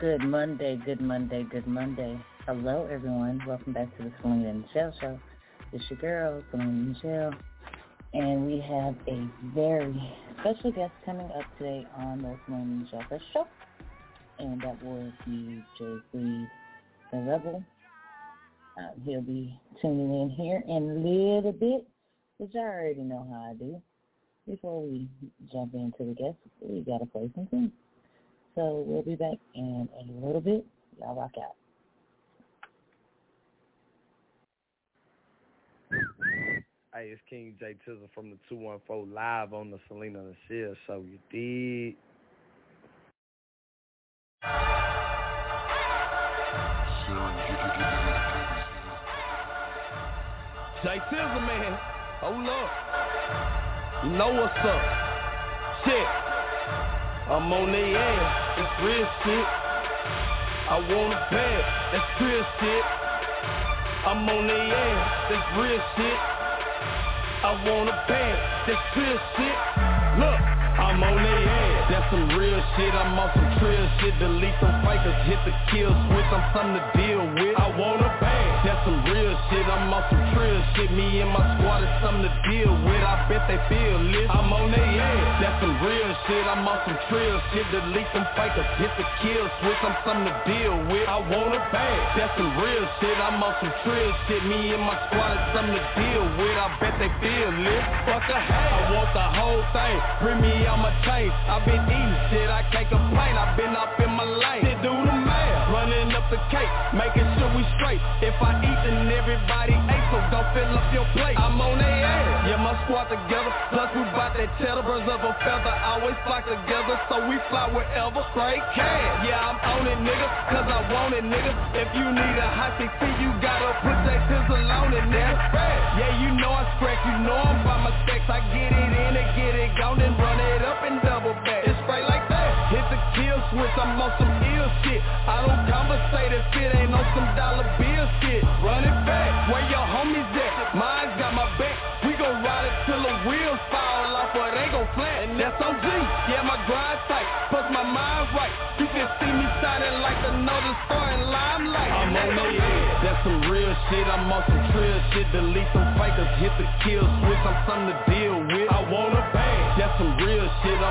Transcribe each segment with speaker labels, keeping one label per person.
Speaker 1: good Monday, good Monday, good Monday. Hello, everyone. Welcome back to the Selena Neshell Show. It's your girl, Selena Neshell. And we have a very special guest coming up today on the Selena Neshell Show. And that will be Jay Reed, the Rebel. Uh, he'll be tuning in here in a little bit, which I already know how I do. Before we jump into the guest, we got to play some tunes. So we'll be back in a little bit. Y'all rock out.
Speaker 2: Hey, it's King J Tizzle from the 214 live on the Selena and Sia show. You did. J Tizzle, man. Hold up. You know what's up. Shit. I'm on their ass, it's real shit. I want a bag, that's real shit. I'm on their ass, that's real shit. I want a bag, that's real shit. Look, I'm on their ass, that's some real shit. I'm on some trill shit. Delete some fakers, hit the kill switch. I'm something to deal with. I want a bag, that's some real shit. I'm on some trill shit. Me and my squad is something to deal with. I bet they feel lit. I'm on their ass, that's some real shit. I'm on some trill shit. Delete some fakers, hit the kill switch. I'm something to deal with. I want a bag, that's some real shit. I'm on some trill shit. Me and my squad something to deal with. I bet they feel it. Fuck a hat, I want the whole thing. Bring me on my chain. I've been eating shit, I can't complain. I've been up in my lane. They do the math, running up the cake, making sure we straight. If I eat, then everybody ate, so don't fill up your plate. I'm on their ass, yeah, my squad together. Plus we bout that cheddar, birds of a feather. Always flock together, so we fly wherever. Straight cash, yeah, I'm on it, nigga, cause I want it, nigga. If you need a hot CC, you gotta put that tizzle on it, nigga. Yeah, you know I scratch, you know I'm by my specs. I get it in and get it gone, then run it up and double back. It's straight like that. Hit the kill switch, I'm on some ill shit. I don't conversate if it ain't on some dollar bill shit. Run it back, shit. I'm on some trill shit. Delete some fakers, hit the kill switch. I'm something to deal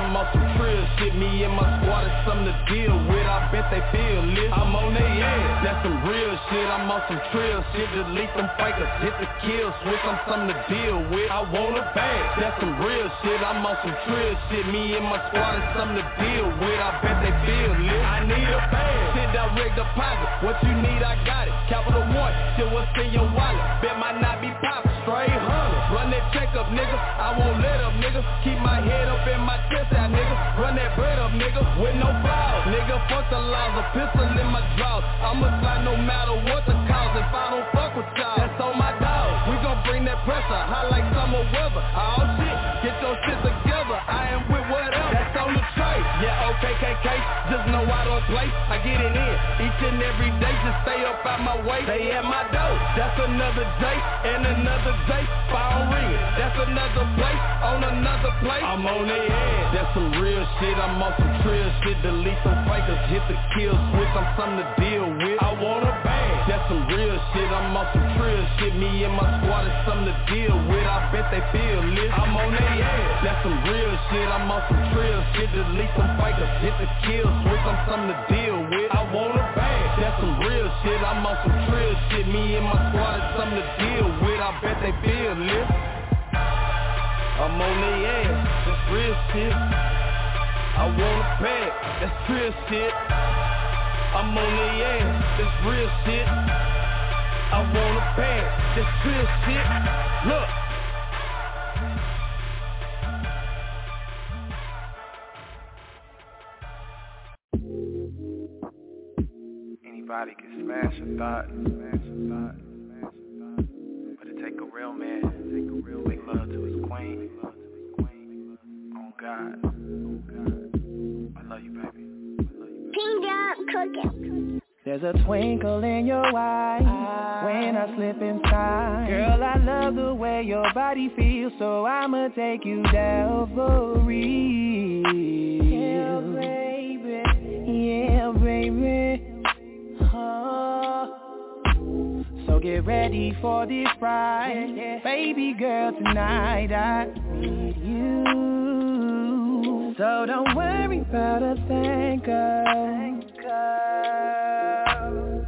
Speaker 2: real shit. I'm on some trill shit. Me and my squad is something to deal with. I bet they feel lit. I'm on their ass. That's some real shit. I'm on some trill shit. Delete some fakers, hit the kill switch. I'm something to deal with. I want a bag. That's some real shit. I'm on some trill shit. Me and my squad is something to deal with. I bet they feel lit. I need a bag. Sit direct deposit. What you need, I got it. Capital One. Shit, what's in your wallet? Bet might not be poppin'. Straight hundred. Run that check up, nigga. I won't let up, nigga. Keep my head up and my. Run bread up, nigga, with no flaws. Nigga, fuck the laws, a pistol in my drawers. I'ma slide no matter what the cause. If I don't fuck with y'all, that's on my dog. We gon' bring that pressure, hot KK. Just know I don't play. I get it in each and every day. Just stay up out my way. Stay at my door. That's another day and another day. Phone ringing. That's another place on another place. I'm on the edge. That's some real shit. I'm on some trill shit. Delete some fakers. Hit the kill switch. I'm something to deal with. Want a bag. That's some real shit. I'm on some trill shit. Me and my squad is something to deal with. I bet they feel lit. I'm on their ass. That's some real shit. I'm on some trill shit. Delete some fakers. Hit the kill switch. I'm something to deal with. I want a bag. That's some real shit. I'm on some trill shit. Me and my squad is something to deal with. I bet they feel lit. I'm on their ass. That's real shit. I want a bag. That's real shit. I'm on their ass. That's real shit. I want a bag. That's real shit. Look.
Speaker 3: Anybody can smash a thought, smash a thought, smash a thought. But it take a real man, take a real make love to his queen, love to his queen. On God,
Speaker 4: There's a twinkle in your eye when I slip inside. Girl, I love the way your body feels, so I'ma take you down for real. Yeah, baby. Yeah, baby. Oh. So get ready for this ride, baby girl. Tonight I need you. So don't worry about a thing, girl.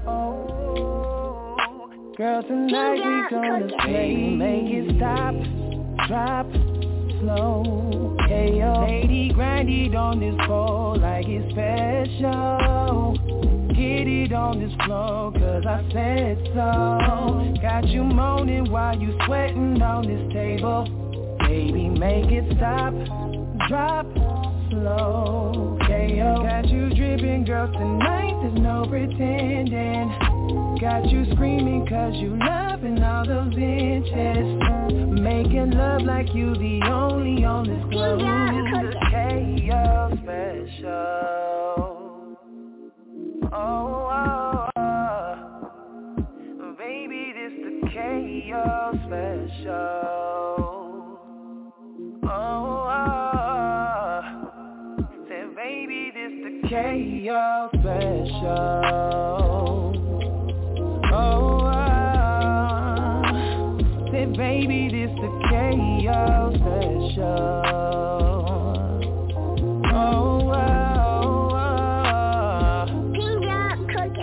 Speaker 4: Oh, girl, tonight we gonna play, make it stop, drop, slow. Hey yo, lady, grind it on this pole like it's special. Get it on this floor, cause I said so. Got you moaning while you sweating on this table. Baby, make it stop, drop, slow. Got you dripping, girl, tonight there's no pretending. Got you screaming cause you loving all those inches. Making love like you the only on this globe. Special. Oh, oh, oh. baby, this the KO special. KO special. Oh, baby, this the KO special. Oh.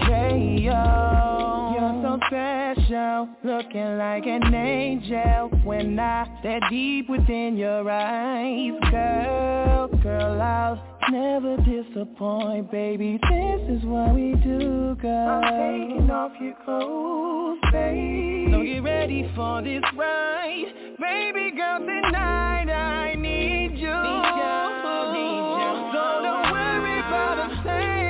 Speaker 4: Hey you're so special, looking like an angel when I deep within your eyes, girl, girl, I'll never disappoint, baby. This is what we do, girl. I'm taking off your clothes, babe. So get ready for this ride, baby girl. Tonight I need you. So don't worry about a thing.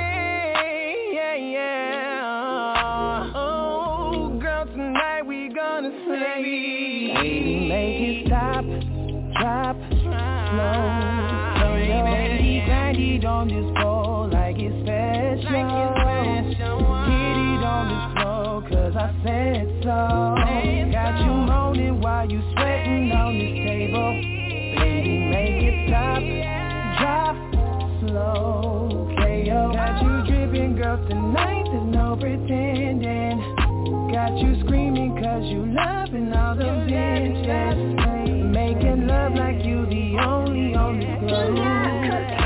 Speaker 4: On this pole like it's special. Get it on this floor, cause I said so. Got you moaning while you sweating on this table. Baby, make it stop, drop, slow. KO. Got you dripping, girl, tonight there's no pretending. Got you screaming cause you loving all inches. Making love like you the only on this globe.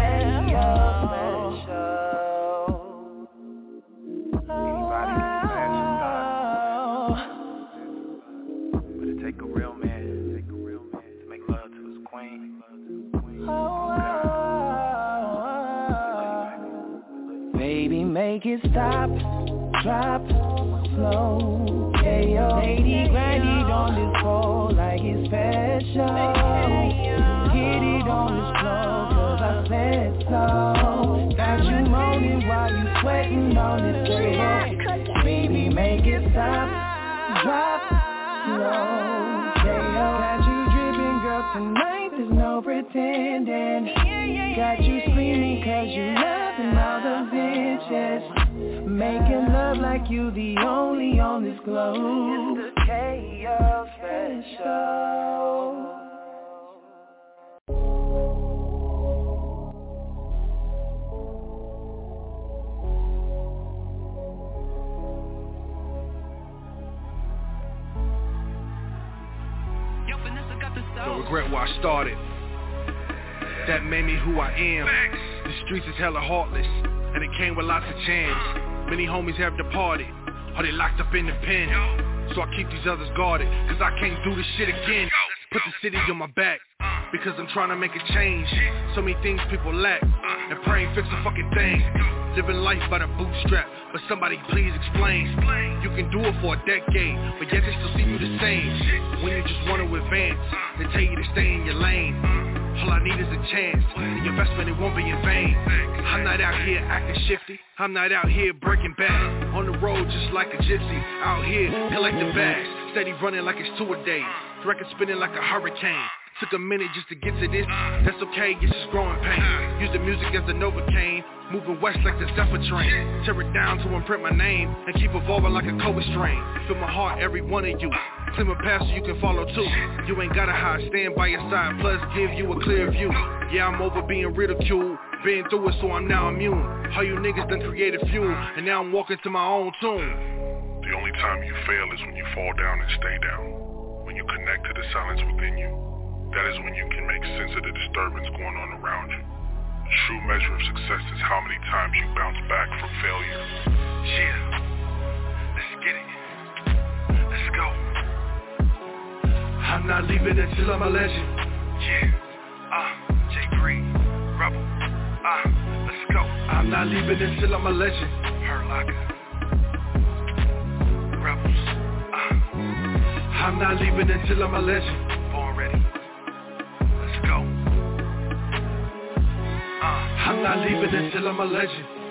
Speaker 3: Make
Speaker 4: it stop, drop, slow. Yeah, yo, lady, grind it on this pole like it special. Get it on this floor, cause I said so. Got you moaning while you sweating on this table. Baby, make it stop, drop, slow. Got you dripping, girl, tonight there's no pretending. Got you screaming cause you loving all those inches. Making love like you the only on this globe. It's the KO special.
Speaker 5: Don't regret where I started. That made me who I am. The streets is hella heartless, and it came with lots of jams. Many homies have departed, or they locked up in the pen. So I keep these others guarded, cause I can't do this shit again. Put the city on my back, because I'm trying to make a change. So many things people lack, and praying fix a fucking thing. Living life by the bootstrap, but somebody please explain. You can do it for a decade, but yet they still see you the same. When you just want to advance, they tell you to stay in your lane. All I need is a chance, the investment it won't be in vain. I'm not out here acting shifty, I'm not out here breaking bad. On the road just like a gypsy, out here collect the bags. Steady running like it's two a day, record spinning like a hurricane. Took a minute just to get to this, that's okay, it's just growing pain. Use the music as the Novocaine, moving west like the Zephyr train. Tear it down to imprint my name, and keep evolving like a COVID strain. Feel my heart, every one of you. My path so you can follow too. You ain't gotta hide, stand by your side, plus give you a clear view. Yeah, I'm over being ridiculed, been through it so I'm now immune. All you niggas done created fuel, and now I'm walking to my own tune.
Speaker 6: The only time you fail is when you fall down and stay down. When you connect to the silence within you. That is when you can make sense of the disturbance going on around you. The true measure of success is how many times you bounce back from failure.
Speaker 5: Yeah, let's get it. Let's go. I'm not leaving until I'm a legend. Yeah, ah, uh, J. Green, Rebel, uh, let's go. I'm not leaving until I'm a legend. Hurt Locker, Rebels. Uh, I'm not leaving until I'm a legend. Born ready. Let's go. Uh, I'm not leaving until I'm a legend.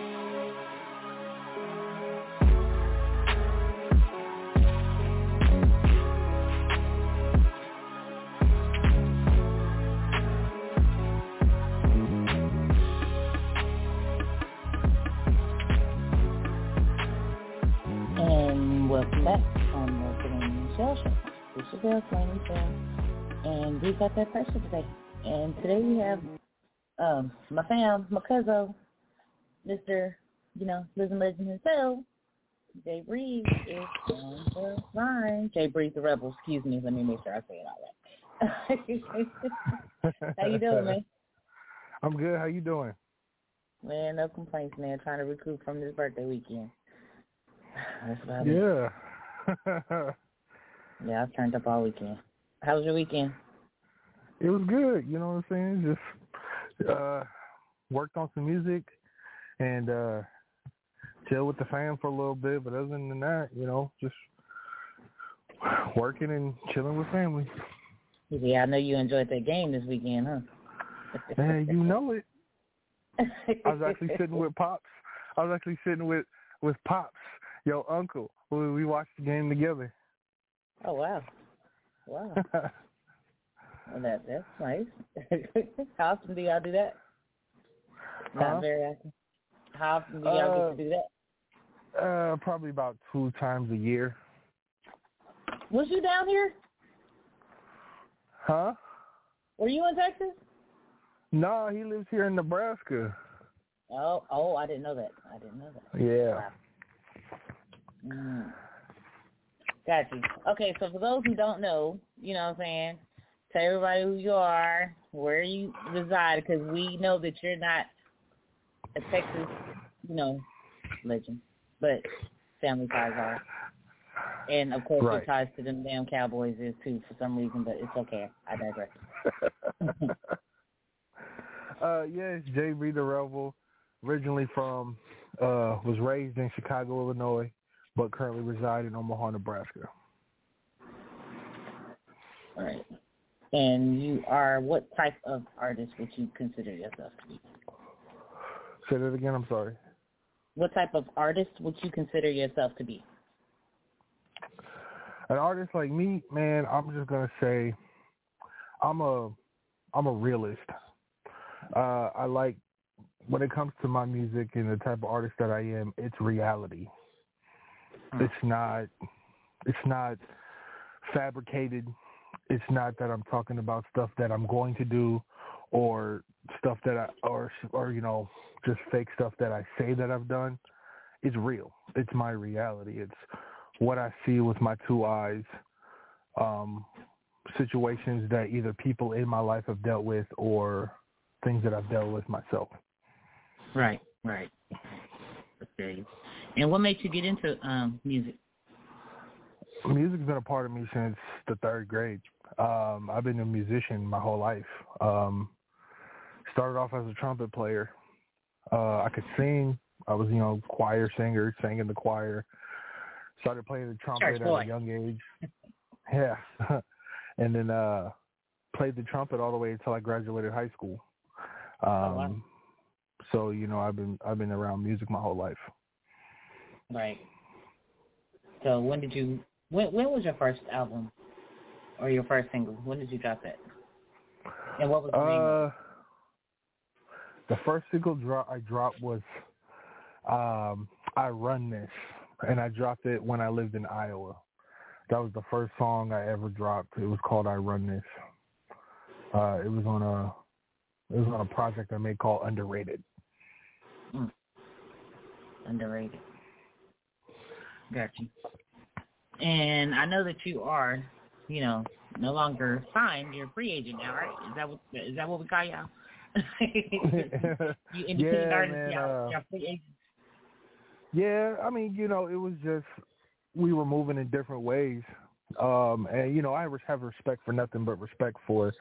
Speaker 1: Your girl, Flamin' Michelle. And we got that pressure today. And today we have um, my fam, my cousin, Mr. You know, living legend himself, JBreed is on the line. JBreed the Rebel, excuse me, let me make sure I say it all right. How you doing, man?
Speaker 7: I'm good. How you doing?
Speaker 1: Man, no complaints, man. Trying to recoup from this birthday weekend. That's about it.
Speaker 7: Yeah.
Speaker 1: Yeah, I turned up all weekend. How was your weekend?
Speaker 7: it was good. You know what I'm saying? Just uh worked on some music and uh chill with the fam for a little bit. But other than that, you know, just working and chilling with family.
Speaker 1: Yeah, I know you enjoyed that game this weekend, huh?
Speaker 7: Man, you know it. I was actually sitting with pops. I was actually sitting with with pops, your uncle. We we watched the game together.
Speaker 1: Oh wow, wow. well, that that's nice. How often do y'all do that? Not
Speaker 7: Huh?
Speaker 1: very often. How often do y'all
Speaker 7: Uh,
Speaker 1: get to do that?
Speaker 7: Uh, probably about two times a year.
Speaker 1: Was you down here?
Speaker 7: Huh?
Speaker 1: Were you in Texas?
Speaker 7: No, he lives here in Nebraska.
Speaker 1: Oh, oh, I didn't know that. I didn't know that.
Speaker 7: Yeah.
Speaker 1: Mm. Got you. Okay, so for those who don't know, you know what I'm saying, tell everybody who you are, where you reside, because we know that you're not a Texas, you know, legend, but family ties are. And of course,
Speaker 7: Right.
Speaker 1: ties to them damn Cowboys is too for some reason, but it's okay. I digress.
Speaker 7: uh, yeah, it's JBreed the Rebel. Originally from, uh, was raised in Chicago, Illinois, but currently reside in Omaha, Nebraska.
Speaker 1: All right. And you are what type of artist would you consider yourself to be?
Speaker 7: Say that again. I'm sorry.
Speaker 1: What type of artist would you consider yourself to be?
Speaker 7: An artist like me, man, I'm just gonna say, I'm a, I'm a realist. Uh, I like when it comes to my music and the type of artist that I am. It's reality.
Speaker 1: Hmm.
Speaker 7: It's not, it's not fabricated. It's not that I'm talking about stuff that I'm going to do, or stuff that I, or or you know, just fake stuff that I say that I've done. It's real. It's my reality. It's what I see with my two eyes. Um, situations that either people in my life have dealt with or things that I've dealt with myself.
Speaker 1: Right, right. Okay. And what made you get into um, music?
Speaker 7: Music's been a part of me since the third grade. Um, I've been a musician my whole life. Um, started off as a trumpet player. Uh, I could sing. I was, you know, choir singer, sang in the choir. Started playing the trumpet at a young age. Yeah. and then uh played the trumpet all the way until I graduated high school. Um
Speaker 1: oh, wow.
Speaker 7: so, you know, I've been I've been around music my whole life.
Speaker 1: Right. So when did you when when was your first album or your first single? When did you drop that? And what was the name?
Speaker 7: Uh the first single drop I dropped was um I Run This and I dropped it when I lived in Iowa. That was the first song I ever dropped. It was called I Run This. Uh it was on a it was on a project I made called Underrated.
Speaker 1: Mm. Underrated. Gotcha. And I know that you are, you know, no longer signed. You're a free agent now, right? Is that what is that what we call y'all? you independent
Speaker 7: yeah,
Speaker 1: artists,
Speaker 7: man,
Speaker 1: y'all,
Speaker 7: uh,
Speaker 1: y'all free agents.
Speaker 7: Yeah, I mean, you know, it was just we were moving in different ways. Um and you know, I have respect for nothing but respect for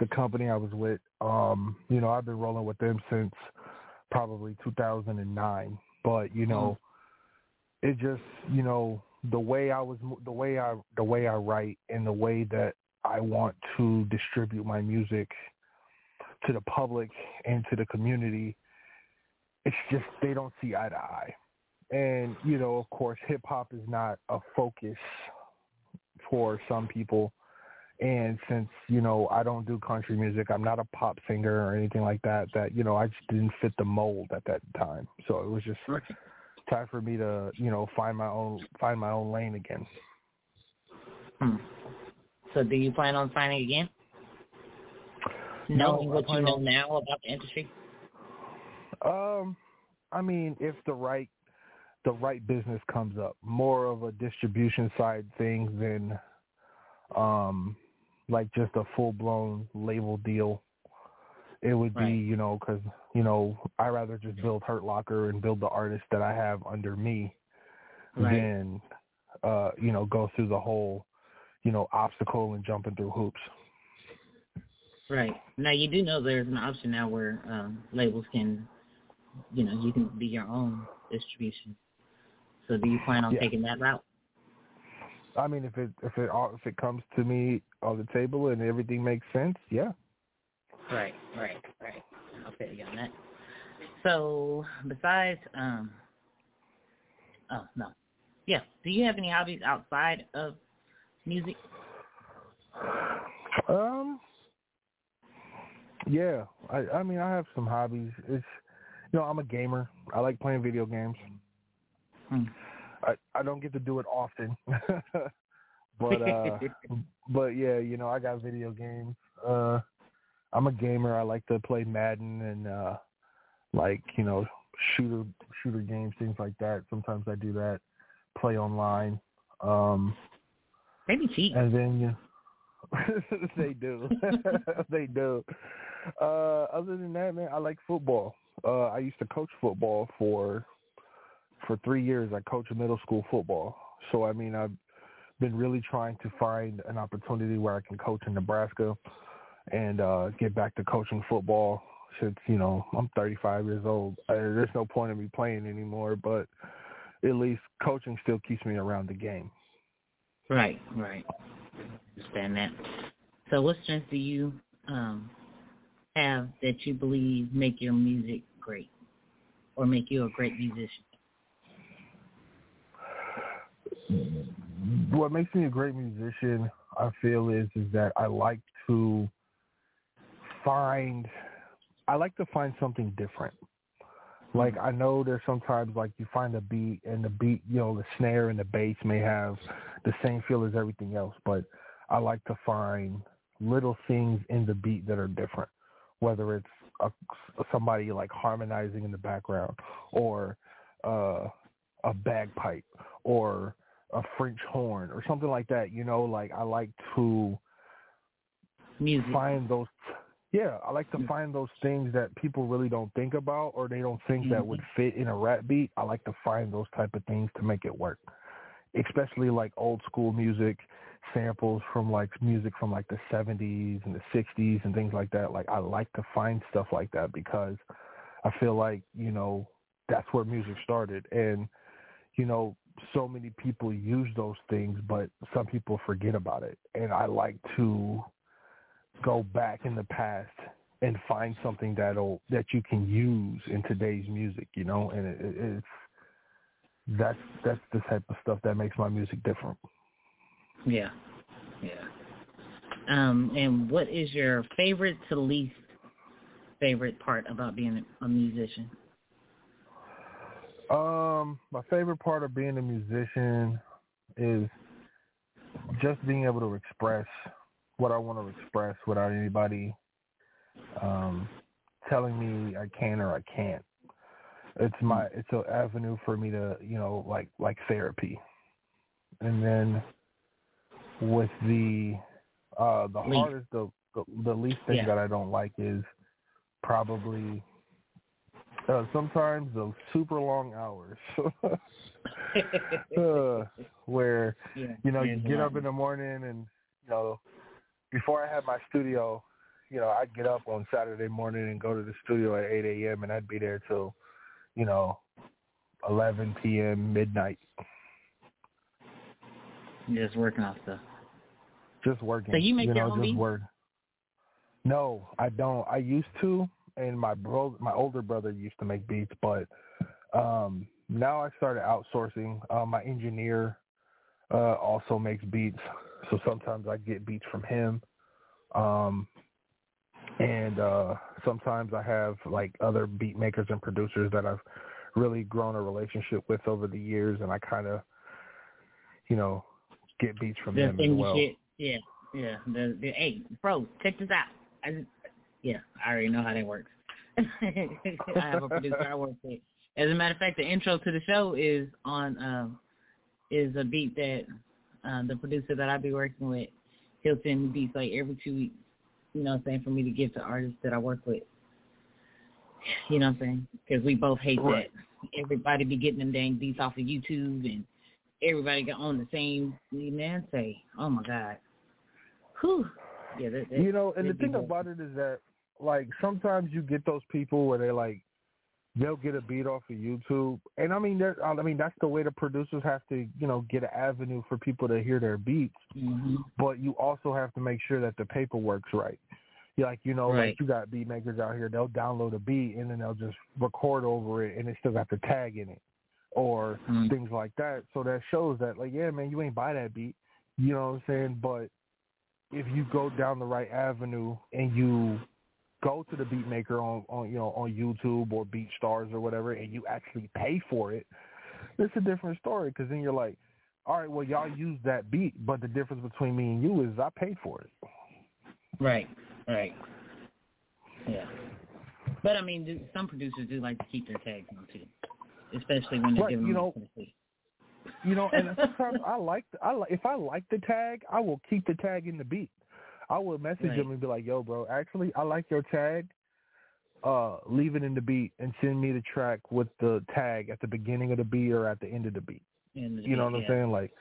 Speaker 7: the company I was with. Um, you know, I've been rolling with them since probably 2009, but you know, it just, you know, the way I was the way I the way I write and the way that I want to distribute my music to the public and to the community, it's just they don't see eye to eye. And, you know, of course, hip hop is not a focus for some people. And since, you know, I don't do country music, I'm not a pop singer or anything like that, that, you know, I just didn't fit the mold at that time. So it was just time for me to, you know, find my own find my own lane again.
Speaker 1: Hmm. So do you plan on signing again? Knowing
Speaker 7: I
Speaker 1: what you know
Speaker 7: on-
Speaker 1: now about the industry?
Speaker 7: Um, I mean, if the right the right business comes up, more of a distribution side thing than um like just a full blown label deal. It would be, you know, because you know I rather just build Hurt Locker and build the artists that I have under me
Speaker 1: Right.
Speaker 7: than uh, you know go through the whole you know obstacle and jumping through hoops.
Speaker 1: Right. Now you do know there's an option now where um, labels can, you know, you can be your own distribution. So do you plan on
Speaker 7: Yeah.
Speaker 1: taking that route?
Speaker 7: I mean, if it if it if it comes to me on the table and everything makes sense, yeah.
Speaker 1: Right, right, right. I'll feel you on that. So besides, um, oh no, yeah. Do you have any hobbies outside of music?
Speaker 7: Um. Yeah, I I mean I have some hobbies. It's you know I'm a gamer. I like playing video games.
Speaker 1: Hmm.
Speaker 7: I I don't get to do it often, but uh, but yeah, you know I got video games. Uh, I'm a gamer. I like to play Madden and uh, like you know shooter shooter games, things like that. Sometimes I do that. Play online. Um,
Speaker 1: Maybe cheat.
Speaker 7: and then you they do. they do. Uh other than that, man, I like football. Uh I used to coach football for for 3 years. I coached middle school football. So I mean, I've been really trying to find an opportunity where I can coach in Nebraska and uh get back to coaching football since, you know, I'm 35 years old. Uh, there's no point in me playing anymore, but at least coaching still keeps me around the game.
Speaker 1: Right, right. Understand that. So what strengths do you um, have that you believe make your music great or make you a great musician?
Speaker 7: What makes me a great musician, I feel, is is that I like to find I like to find something different. Like I know there's sometimes like you find a beat and the beat, you know, the snare and the bass may have the same feel as everything else, but I like to find little things in the beat that are different, whether it's a, somebody like harmonizing in the background or uh, a bagpipe or a French horn or something like that. You know, like I like to
Speaker 1: Music.
Speaker 7: find those. Yeah, I like to find those things that people really don't think about or they don't think that would mm-hmm. fit in a rap beat. I like to find those type of things to make it work. Especially like old school music, samples from like music from like the 70s and the 60s and things like that. Like I like to find stuff like that because I feel like, you know, that's where music started and you know, so many people use those things but some people forget about it. And I like to go back in the past and find something that'll that you can use in today's music, you know, and it, it's that's that's the type of stuff that makes my music different.
Speaker 1: Yeah, yeah. Um, and what is your favorite to least favorite part about being a musician?
Speaker 7: Um, my favorite part of being a musician is just being able to express what I want to express without anybody um, telling me I can or I can't. It's my it's an avenue for me to you know like like therapy, and then with the uh the
Speaker 1: Least.
Speaker 7: hardest the, the the least thing
Speaker 1: Yeah.
Speaker 7: that I don't like is probably uh, sometimes those super long hours uh, where
Speaker 1: yeah,
Speaker 7: you know you get up in the morning and you know before I had my studio you know I'd get up on Saturday morning and go to the studio at 8 a.m. and I'd be there till you know 11 p.m. midnight
Speaker 1: just working off stuff.
Speaker 7: just working.
Speaker 1: So you make
Speaker 7: know,
Speaker 1: your own
Speaker 7: just
Speaker 1: beats?
Speaker 7: work. No, I don't. I used to, and my bro, my older brother used to make beats, but um now I started outsourcing. Uh, my engineer uh also makes beats, so sometimes I get beats from him. Um and uh sometimes I have like other beat makers and producers that I've really grown a relationship with over the years and I kind of you know get beats from
Speaker 1: The
Speaker 7: them as well.
Speaker 1: shit. Yeah, yeah. The, the hey, bro, check this out. I just, yeah, I already know how that works. I have a producer I work with. As a matter of fact, the intro to the show is on um is a beat that um, the producer that I be working with. He'll send me beats like every two weeks. You know what I'm saying for me to give to artists that I work with. You know what I'm saying? Because we both hate
Speaker 7: Right.
Speaker 1: that. Everybody be getting them dang beats off of YouTube and everybody got on the same man say, oh my god, whew, yeah, that, that,
Speaker 7: you know, and the thing about it is that like sometimes you get those people where they like they'll get a beat off of YouTube, and I mean, I mean that's the way the producers have to, you know, get an avenue for people to hear their beats.
Speaker 1: hmm
Speaker 7: But you also have to make sure that the paperwork's right. Like you know,
Speaker 1: Right.
Speaker 7: like you got beat makers out here, they'll download a beat and then they'll just record over it, and they still got the tag in it, or
Speaker 1: Mhm.
Speaker 7: things like that. So that shows that, like, yeah, man, you ain't buy that beat. You know what I'm saying? But if you go down the right avenue and you go to the beat maker on, on you know on YouTube or BeatStars or whatever, and you actually pay for it, it's a different story. Because then you're like, all right, well y'all use that beat, but the difference between me and you is I paid for it.
Speaker 1: Right, right, yeah. But I mean, some producers do like to keep their tags on too, especially when they're
Speaker 7: Right,
Speaker 1: giving
Speaker 7: you
Speaker 1: them
Speaker 7: know,
Speaker 1: to.
Speaker 7: You know, and sometimes I like I like if I like the tag, I will keep the tag in the beat. I will message
Speaker 1: Right.
Speaker 7: them and be like, "Yo, bro, actually, I like your tag. Uh, leave it in the beat and send me the track with the tag at the beginning of the beat or at the end of the beat."
Speaker 1: The
Speaker 7: You know what
Speaker 1: beat,
Speaker 7: I'm saying? Like,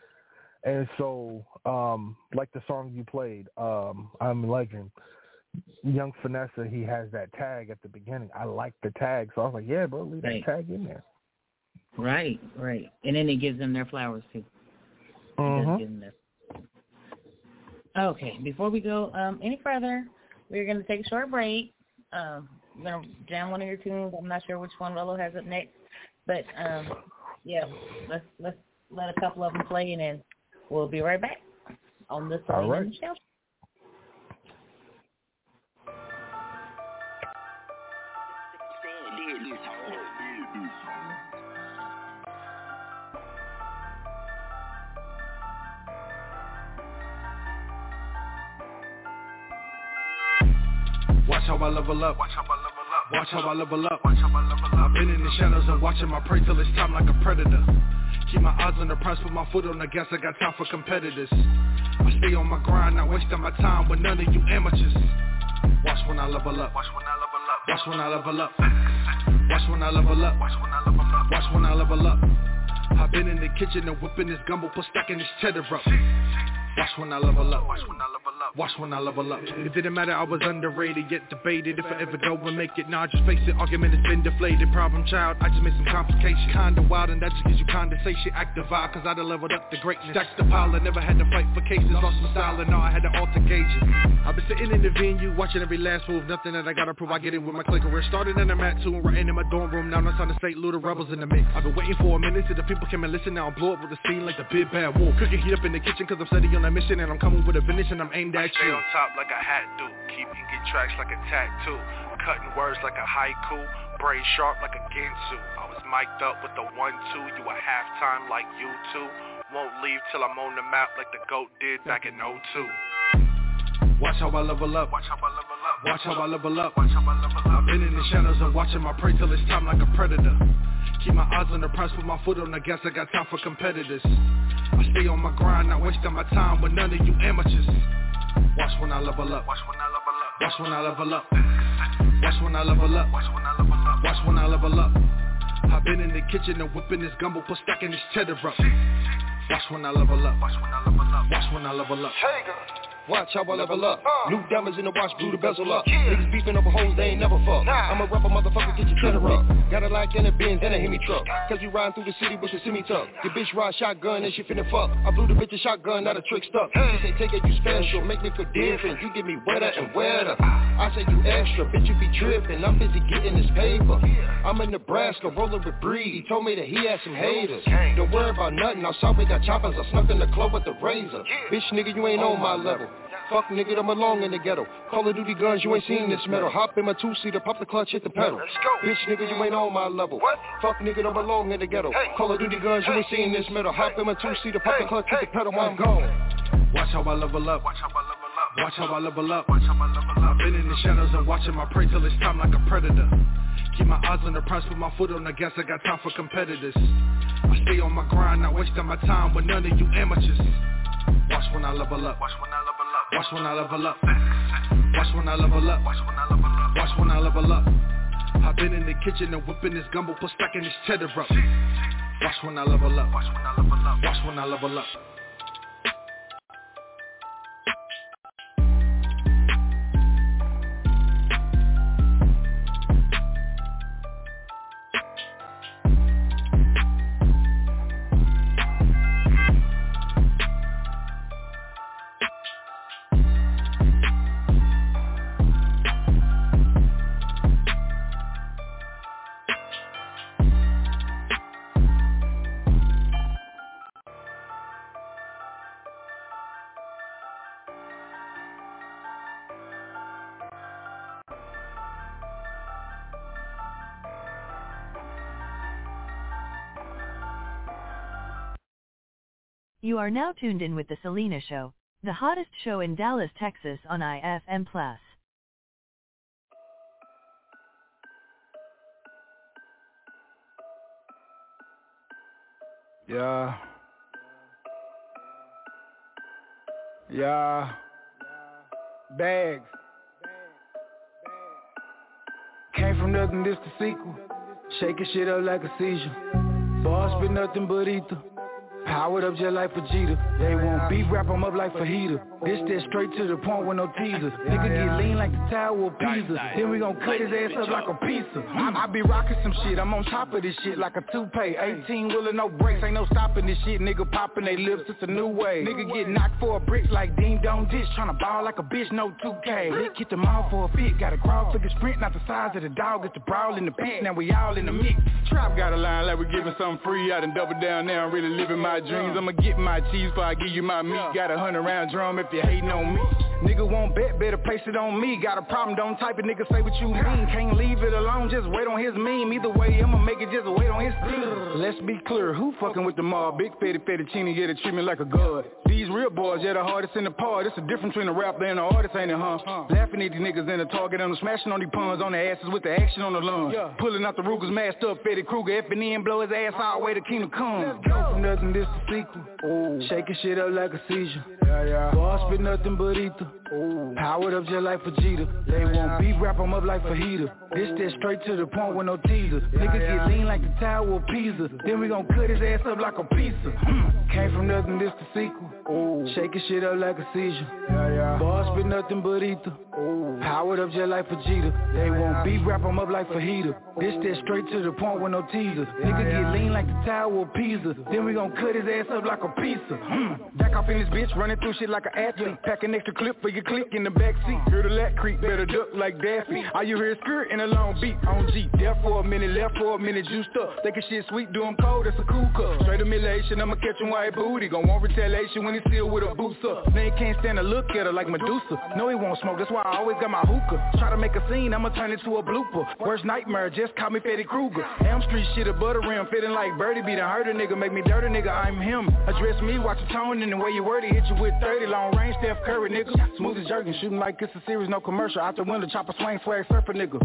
Speaker 7: and so, um, like the song you played, um, "I'm a Legend." Young Finessa, he has that tag at the beginning. I like the tag, so I was like, "Yeah, bro, leave that tag in there."
Speaker 1: Right, right. And then it gives them their flowers too. It does
Speaker 7: Mhm.
Speaker 1: give them their- Okay, before we go um, any further, we're going to take a short break. Um, we're going to jam one of your tunes. I'm not sure which one Rolo has up next, but um, yeah, let's let's let a couple of them play, and then we'll be right back on this
Speaker 7: All right.
Speaker 1: show.
Speaker 5: Watch Watch how I level up. Watch how I level up. Watch how I level up. I've been in the shadows and watching my prey till it's time like a predator. Keep my eyes on the prize, put my foot on the gas. I got time for competitors. I stay on my grind, not wasting my time with none of you amateurs. Watch when I level up. Watch when I level up. Watch when I level up. Watch when I level up. Watch when I level up. Watch when I level up. I've been in the kitchen and whipping this gumbo, put stacking this cheddar up. Watch when I level up. Watch when I level up. Watch when I level up. It didn't matter, I was underrated, yet debated. If I ever go and make it, nah, just face it. Argument has been deflated. Problem child, I just made some complications. Kinda wild, and that just gives you condensation. Active vibe, cause I done leveled up the greatness. Stacked the pile, I never had to fight for cases. Lost my style, and now I had to alter gauges. I've been sitting in the venue, watching every last move. Nothing that I gotta prove, I get it with my clicker. We're started in the mat two and writing in my dorm room. Now it's time to. Louis, the rebels in the mix. I've been waiting for a minute till the people came and listen. Now I'm blow up with the scene like the big bad wolf. Cooking heat up in the kitchen cause I'm steady on a mission and I'm coming with a finish and I'm aimed at
Speaker 8: Stay
Speaker 5: you.
Speaker 8: on top like a hat do. Keep inking tracks like a tattoo. Cutting words like a haiku. Braid sharp like a Ginsu. I was mic'd up with the one-two. You a halftime like you two. Won't leave till I'm on the map like the GOAT did back in 02.
Speaker 5: Watch how I level up. Watch how I level up. Watch how I level up. Watch how I level up. I've been in the shadows and watching my prey till it's time like a predator. Keep my eyes on the prize, put my foot on the gas. I got time for competitors. I stay on my grind, not wasting my time with none of you amateurs. Watch when I level up. Watch when I level up. Watch when I level up. Watch when I level up. Watch when I level up. Watch when I level up. I've been in the kitchen and whipping this gumbo, put stacking this cheddar up. Watch when I level up. Watch when I level up. Watch when I level up.
Speaker 9: Watch how I level up. New diamonds in the watch, blew the bezel up. Niggas beefing over hoes, they ain't never fuck. I'm a rapper, motherfucker, get your cheddar up. Got a lock in a Benz and a Hemi truck. Cause we riding through the city with the semi tuck. Your bitch ride shotgun and she finna fuck. I blew the bitch a shotgun, not a trick stuck. Hmm. She say take it, you special, make me feel different. You get me wetter and wetter. Ah. I say you extra, bitch you be tripping. I'm busy getting this paper. I'm in Nebraska, rolling with Breed. He told me that he had some haters. Don't worry about nothing. Outside we got choppers. I snuck in the club with the razor. Bitch nigga, you ain't oh on my level. Fuck nigga, I'm along in the ghetto. Call of Duty guns, you ain't seen this metal. Hop in my two-seater, pop the clutch, hit the pedal. Let's go. Bitch nigga, you ain't on my level. What? Fuck nigga, I'm along in the ghetto. Call of Duty guns, you ain't seen this metal. Hop in my two-seater, pop the clutch, hit the pedal, I'm gone.
Speaker 5: Watch how I level up. Watch how I level up. Watch how I level up. Watch how I level up. I've been in the shadows and watching my prey till it's time like a predator. Keep my eyes on the prize, put my foot on the gas. I got time for competitors. I stay on my grind, not wasting my time with none of you amateurs. Watch when I level up. Watch when I level up. Watch when I level up. Watch when I level up. Watch when I level up. I've been in the kitchen and whipping this gumbo, put stacking this cheddar up. Watch when I level up. Watch when I level up. Watch when I level up.
Speaker 10: You are now tuned in with the Selena Show, the hottest show in Dallas, Texas on IFM Plus.
Speaker 4: Yeah. Yeah. Bags. Came from nothing, this the sequel. Shaking shit up like a seizure. Boss been nothing but ether. Powered up just like Vegeta. They want beef, wrap them up like fajita. This that straight to the point with no teasers. Nigga get lean like the Tower of Pisa. Then we gon' cut his ass up like a pizza. I, I be rocking some shit. I'm on top of this shit like a toupee. 18 wheeler, no brakes. Ain't no stopping this shit. Nigga popping they lips. It's a new way. Nigga get knocked for a brick like Ding Dong Ditch. Tryna ball like a bitch, no 2K. Lick hit the mouth for a fit. Got a crawl, a sprint. Not the size of the dog. It's the brawl in the pit. Now we all in the mix. Trap got a line like we giving something free. I done double down now. I'm really living my dreams. I'ma get my cheese before I give you my meat. Got a hundred round drum if you hating on me. Nigga won't bet, better place it on me. Got a problem, don't type it, nigga say what you mean. Can't leave it alone, just wait on his meme. Either way, I'ma make it, just wait on his team. Let's be clear, who fucking with the mob? Big fatty fettuccine, yeah, they treat me like a god. These real boys, yeah, the hardest in the part. It's a difference between a rapper and an artist, ain't it, huh? Laughing at these niggas in the target, and I'm smashing on these puns on their asses with the action on the lungs. Yeah. Pulling out the Rugers, masked up, Freddy Krueger, F and N, blow his ass all the way to Kingdom Come. Go from nothing, this the sequel. Ooh. Shaking shit up like a seizure. Yeah, yeah. Boss spit nothing but ether. Ooh. Powered up just like Vegeta. They want beef, wrap them up like fajita. This that straight to the point with no teasers. Niggas get lean like the Tower of Pisa. Then we gon' cut his ass up like a pizza. Mm. Came from nothing, this the sequel. Ooh. Shaking shit up like a seizure. Yeah, yeah. Boss spit nothing but ether. Ooh. Powered up just like Vegeta. They want beef, wrap them up like fajita. This that straight to the point with no teasers. Nigga get lean like the Tower of Pisa. Then we gon' cut his ass up like a pizza. Mm. Back off in this bitch, running through shit like an athlete. Pack an extra clip for your click in the backseat. Hear the lat creep, better duck like Daffy. All you hear is skirt and a long beat on G. Death for a minute, left for a minute, juiced up. Thinking shit sweet, do 'em cold, that's a cool cup. Straight humiliation, I'ma catch him white booty. Gon' want retaliation when he still with a boost up. Now can't stand to look at her like Medusa. No, he won't smoke, that's why I always got my hookah. Try to make a scene, I'ma turn it to a blooper. Worst nightmare, just call me Freddy Krueger. Elm Street shit, a butter rim, fitting like Birdie a hurt a nigga, make me dirty nigga, I'm him. Address me, watch your tone and the way you word it, hit you with 30 long range, Steph Curry nigga. Smooth as jerking, shooting like it's a series, no commercial. Out the window, chopper swing, swag surfer nigga.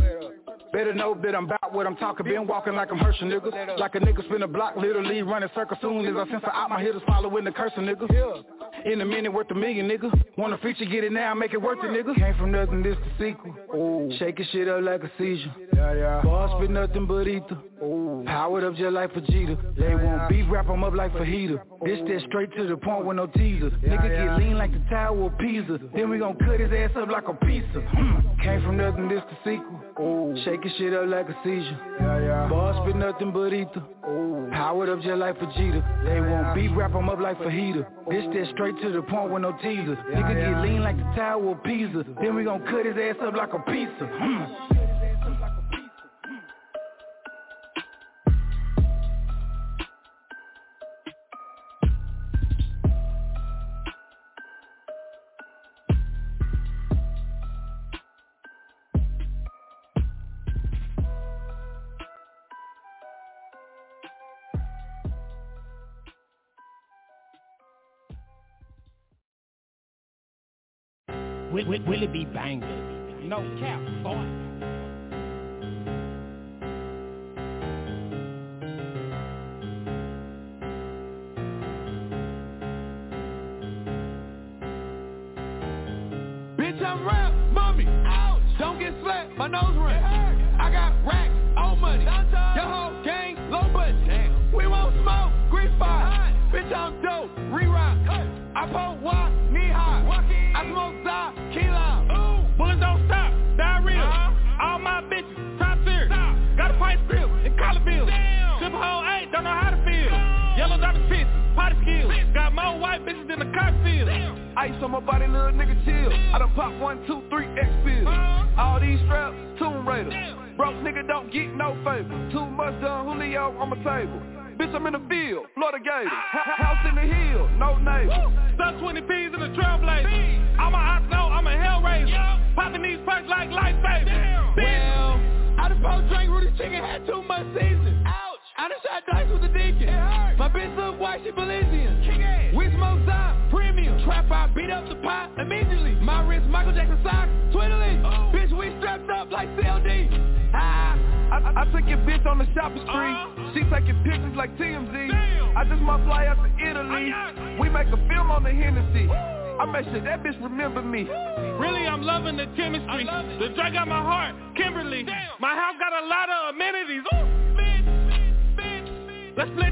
Speaker 4: Better know that I'm about what I'm talking, been walking like I'm Herschel nigga. Like a nigga spin a block, literally running circles soon as I censor out my hitters, following the cursor nigga. In a minute worth a million nigga. Want a feature, get it now, make it worth it nigga. Came from nothing, this the sequel. Ooh. Shaking shit up like a seizure. Yeah, yeah. Boss spit nothing but ether. Ooh. Powered up just like Vegeta. They want beef, wrap them up like fajita. This that straight to the point with no teasers. Nigga get lean like the Tower of Pisa. Then we gon' cut his ass up like a pizza. Mm. Came from nothing, this the sequel. Ooh. Shaking shit up like a seizure. Yeah, yeah. Boss spit nothing but ether. Ooh. Powered up just like Vegeta. They want beef, wrap them up like fajita. This that straight to the point with no teasers. Nigga get lean like the Tower of Pisa. Then we gon' cut his ass up like a pizza. Mm.
Speaker 11: Will, will, will it be banging? No cap, boy.
Speaker 12: Ice on my body, little nigga chill. I done pop one, two, three X pills. All these straps, Tomb Raider. Broke nigga don't get no favor. Too much done Julio on my table. Bitch, I'm in the field, Florida Gator. House in the hill, no neighbor.
Speaker 13: Stuck 20 P's in the trailblazer. All my eyes know I'm a hellraiser. Popping these perks like lifesavers. Well, I done both drank Rudy's chicken, had too much season. Ouch. I done shot dice with the deacon. My bitch look white, she Belizean. Smoke Zion, premium. Trap beat up the pot immediately. My wrist, Michael Jackson socks, twiddly. Bitch, we strapped up like CLD. Ah.
Speaker 12: I, I took your bitch on the shopping street. She taking pictures like TMZ. I just might fly out to Italy. We make a film on the Hennessy. I make sure that bitch remember me.
Speaker 13: Really, I'm loving the chemistry. The drug got my heart, Kimberly. My house got a lot of amenities. Ooh. Let's split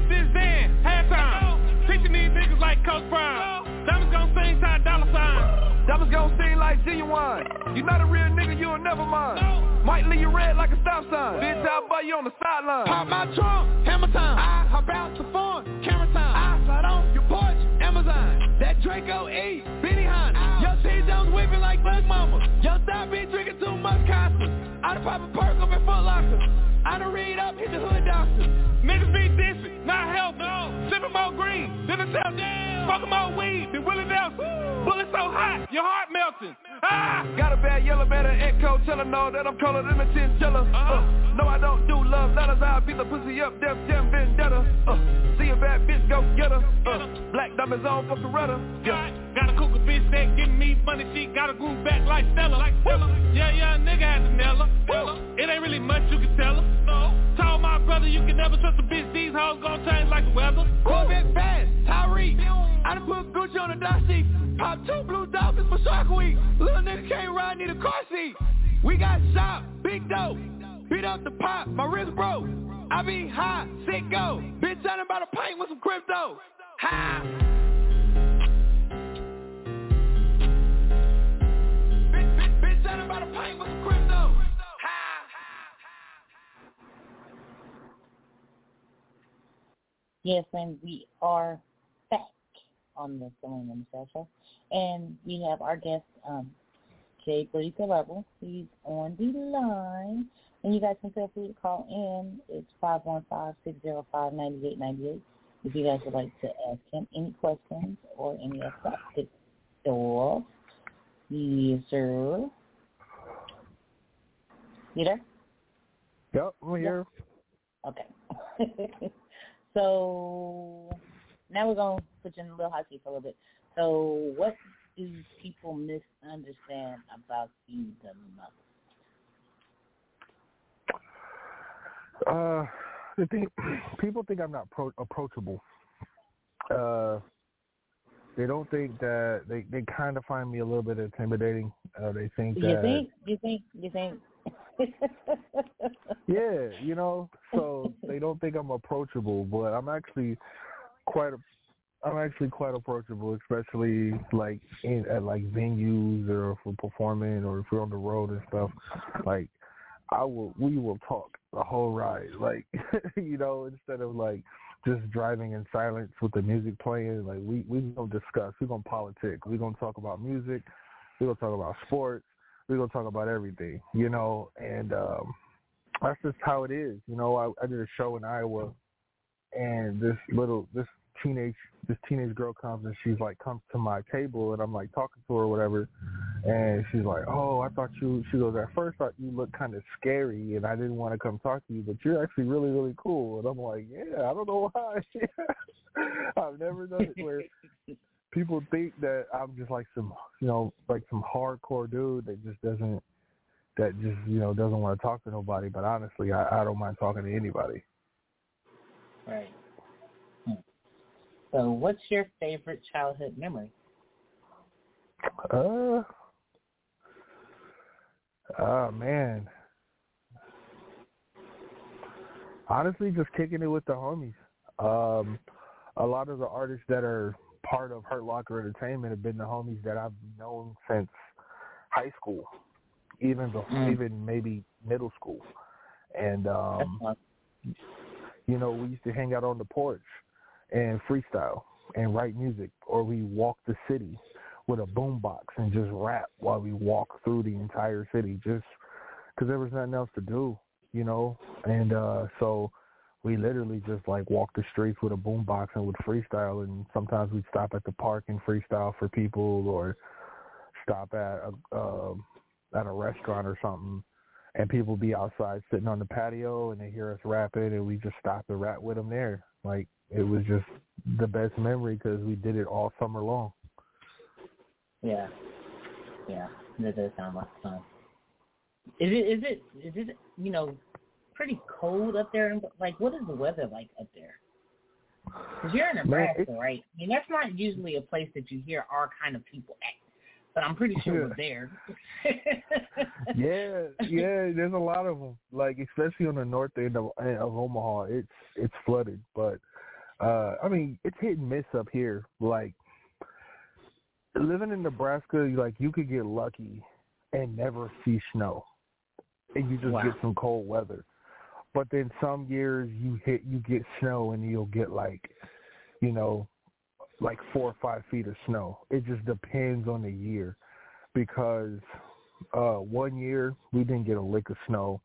Speaker 13: this van, halftime.
Speaker 12: Genuine. You not a real nigga, you'll never mind. Might leave you red like a stop sign. Bitch, I'll buy you on the sideline.
Speaker 11: Pop my trunk, hammer time. I hop out the phone, camera time. I slide on your porch, Amazon. That Draco E, Benihana. Your T Jones whipping like Bug Mama. Your stop be drinking too much Casa. I done pop a perk up in Foot Locker. I done read up, hit the hood doctor. Niggas be dissing, not healthy. Sipping more green, than the South. Smoking more weed than Willie Nelson. Bullet so hot, your heart melting. Ah!
Speaker 12: Got a bad yellow man and echo, tell her no that I'm colder than a chinchilla. Uh, no, I don't do love letters, I'll beat the pussy up, Def Jam Vendetta. Uh, see a bad bitch, go get her. Uh, black diamonds on for Coretta. Yeah.
Speaker 11: Got a cougar bitch that giving me money, she got a groove back like Stella. Like Stella. Yeah, yeah, nigga had to nail her. It ain't really much you can tell her. No. Told my brother you can never trust a bitch, these hoes gon' change like the weather. Corvette fast, Tyree. I done put Gucci on the dust sheet. Pop two blue dolphins for Shark Week. Little nigga can't ride, need a car seat. We got shot, big dope. Beat up the pop, my wrist broke. I be high, sick go. Bitch trying about a pint with some crypto. High. Bitch, bitch, bitch trying about a pint with some crypto.
Speaker 1: Yes, and we are back on the Neshell Show. And we have our guest, um, Jay Brita Level. He's on the line. And you guys can feel free to call in. It's 515-605-9898 if you guys would like to ask him any questions or any of that good stuff. Yes, sir. You there?
Speaker 7: Yep, I'm here.
Speaker 1: Okay. so now we're gonna put you in a little hot seat for a little bit. So what do people misunderstand about you the most?
Speaker 7: Uh, the thing, people think I'm not pro- approachable. Uh, they don't think that they they kind of find me a little bit intimidating. Uh, they think
Speaker 1: You
Speaker 7: that
Speaker 1: think? You think? You think?
Speaker 7: Yeah, you know, so they don't think I'm approachable, but I'm actually quite a I'm actually quite approachable, especially like in at like venues or if we're performing or if we're on the road and stuff. Like I will we will talk the whole ride. Like you know, instead of like just driving in silence with the music playing, like we we gonna discuss, we gonna politic, we gonna talk about music, we gonna talk about sports, we gonna talk about everything, you know, and um that's just how it is. You know, I, I did a show in Iowa and this little this teenage this teenage girl comes and she's like comes to my table and I'm like talking to her or whatever and she's like, Oh, I thought you she goes, At first I thought you looked kinda scary and I didn't want to come talk to you, but you're actually really, really cool and I'm like, Yeah, I don't know why I've never done it where people think that I'm just like some you know, like some hardcore dude that just doesn't that just, you know, doesn't want to talk to nobody, but honestly I, I don't mind talking to anybody.
Speaker 1: Right. Hmm. So what's your favorite childhood memory?
Speaker 7: Uh, oh man. Honestly, just kicking it with the homies. Um, a lot of the artists that are part of Hurt Locker Entertainment have been the homies that I've known since high school, even before,
Speaker 1: Mm.
Speaker 7: even maybe middle school, and um, you know, we used to hang out on the porch and freestyle and write music, or we walk the city with a boombox and just rap while we walk through the entire city, just because there was nothing else to do, you know. And uh so we literally just like walk the streets with a boombox and would freestyle, and sometimes we'd stop at the park and freestyle for people, or stop at a um at a restaurant or something and people be outside sitting on the patio and they hear us rapping and we just stop and rap with them there. Like it was just the best memory because we did it all summer long.
Speaker 1: Yeah. Yeah. That does sound like fun. Is it is it is it you know pretty cold up there? Like what is the weather like up there? Because you're in Nebraska,
Speaker 7: it's-
Speaker 1: right? I mean that's not usually a place that you hear our kind of people at. But I'm pretty sure we're there.
Speaker 7: yeah, yeah. There's a lot of them. Like especially on the north end of, of Omaha, it's it's flooded. But Uh, I mean, it's hit and miss up here. Like living in Nebraska, like you could get lucky and never see snow, and you just
Speaker 1: Wow.
Speaker 7: get some cold weather. But then some years you hit, you get snow, and you'll get like, you know, like four or five feet of snow. It just depends on the year, because uh one year we didn't get a lick of snow.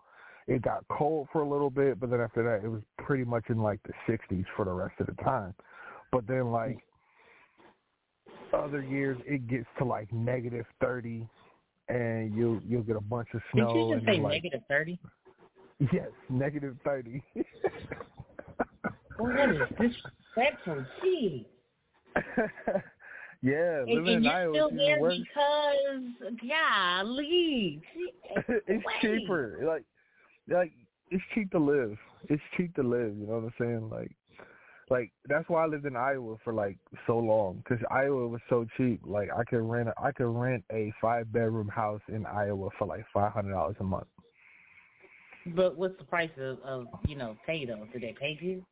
Speaker 7: It got cold for a little bit, but then after that it was pretty much in like the 60s for the rest of the time. But then like other years it gets to like negative 30 and you'll you'll get a bunch of snow.
Speaker 1: Did you just say
Speaker 7: like
Speaker 1: negative thirty?
Speaker 7: Yes, negative 30.
Speaker 1: What is disrespectful? Gee.
Speaker 7: yeah,
Speaker 1: And,
Speaker 7: living
Speaker 1: and
Speaker 7: in
Speaker 1: you're
Speaker 7: Iowa
Speaker 1: still there because, golly.
Speaker 7: it's
Speaker 1: Wait.
Speaker 7: cheaper. Like, like it's cheap to live. It's cheap to live. You know what I'm saying? Like, like that's why I lived in Iowa for like so long because Iowa was so cheap. Like I could rent, a, I could rent a five bedroom house in Iowa for like five hundred dollars a month.
Speaker 1: But what's the price of, of you know, pay though? Did they pay you?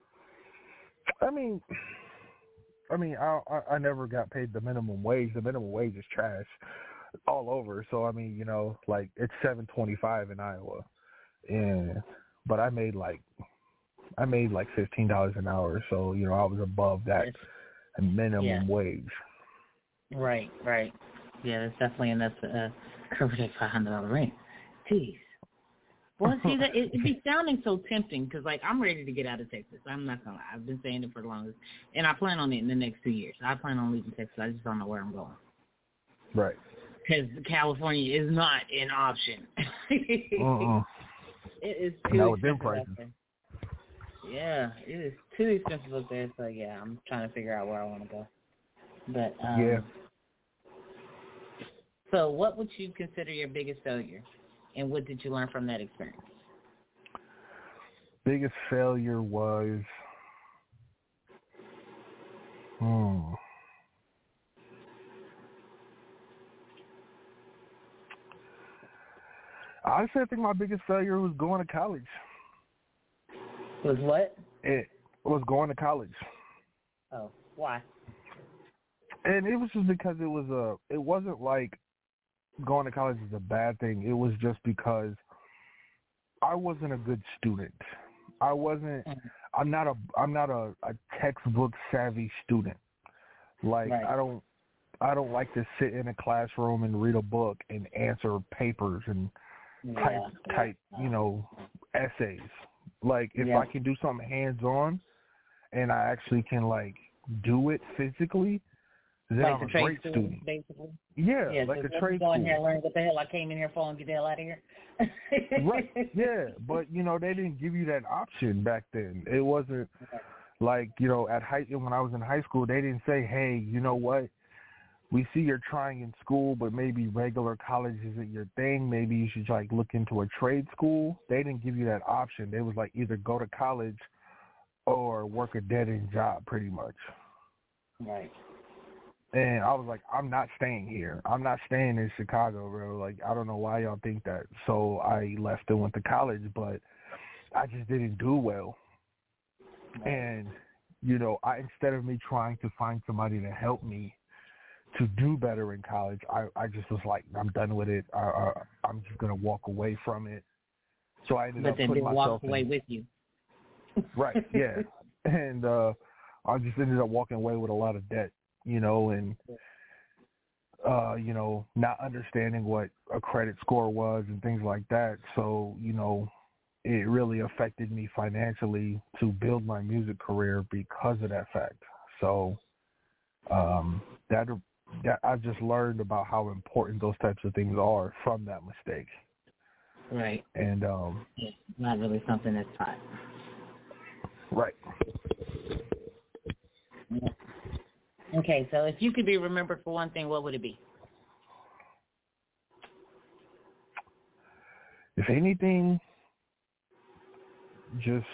Speaker 7: I mean, I mean, I, I I never got paid the minimum wage. The minimum wage is trash all over. So I mean, you know, like it's seven twenty five in Iowa, and but I made like I made like fifteen dollars an hour. So you know, I was above that minimum
Speaker 1: Yeah.
Speaker 7: wage.
Speaker 1: Right, right. Yeah, that's definitely enough to uh, cover that five hundred dollar rent. Jeez. Well, see, that it, it be sounding so tempting because, like, I'm ready to get out of Texas. I'm not gonna lie. I've been saying it for the longest, and I plan on it in the next two years. I plan on leaving Texas. I just don't know where I'm going
Speaker 7: Right.
Speaker 1: because California is not an option.
Speaker 7: Uh-uh.
Speaker 1: It is too
Speaker 7: Not
Speaker 1: expensive out there. Yeah, it is too expensive up there. So yeah, I'm trying to figure out where I want to go. But um,
Speaker 7: Yeah.
Speaker 1: So, what would you consider your biggest failure, and what did you learn from that experience?
Speaker 7: Biggest failure was, hmm. Honestly, I think my biggest failure was going to college.
Speaker 1: Was what?
Speaker 7: It was going to college,
Speaker 1: Oh, why?
Speaker 7: and it was just because it was a. It wasn't like going to college is a bad thing. It was just because I wasn't a good student. I wasn't. Mm. I'm not a. I'm not a, a textbook savvy student. Like
Speaker 1: Right.
Speaker 7: I don't. I don't like to sit in a classroom and read a book and answer papers and type
Speaker 1: Yeah.
Speaker 7: type you know essays. Like if
Speaker 1: Yeah.
Speaker 7: I can do something hands on, and I actually can like do it physically, then
Speaker 1: like
Speaker 7: I'm a
Speaker 1: trade
Speaker 7: great
Speaker 1: school,
Speaker 7: student.
Speaker 1: basically.
Speaker 7: Yeah,
Speaker 1: yeah
Speaker 7: like
Speaker 1: so
Speaker 7: a trade school.
Speaker 1: here and learn what the hell I came in here for and get the hell out of here.
Speaker 7: right. Yeah, but you know they didn't give you that option back then. It wasn't like you know at high when I was in high school they didn't say, hey, you know what? We see you're trying in school, but maybe regular college isn't your thing. Maybe you should like look into a trade school. They didn't give you that option. They was like either go to college or work a dead end job, pretty much.
Speaker 1: Right.
Speaker 7: And I was like, I'm not staying here. I'm not staying in Chicago, bro. Like, I don't know why y'all think that. So I left and went to college, but I just didn't do well. And, you know, I instead of me trying to find somebody to help me to do better in college, I, I just was like, I'm done with it. I, I, I'm just going to walk away from it. So I ended
Speaker 1: But
Speaker 7: up
Speaker 1: then
Speaker 7: putting myself
Speaker 1: walk away
Speaker 7: in,
Speaker 1: with you.
Speaker 7: Right, yeah. and uh I just ended up walking away with a lot of debt, you know, and uh, you know, not understanding what a credit score was and things like that. So, you know, it really affected me financially to build my music career because of that fact. So, um that that I just learned about how important those types of things are from that mistake.
Speaker 1: Right.
Speaker 7: And um
Speaker 1: It's not really something that's taught.
Speaker 7: right.
Speaker 1: Okay, so if you could be remembered for one thing, what would it be?
Speaker 7: if anything, just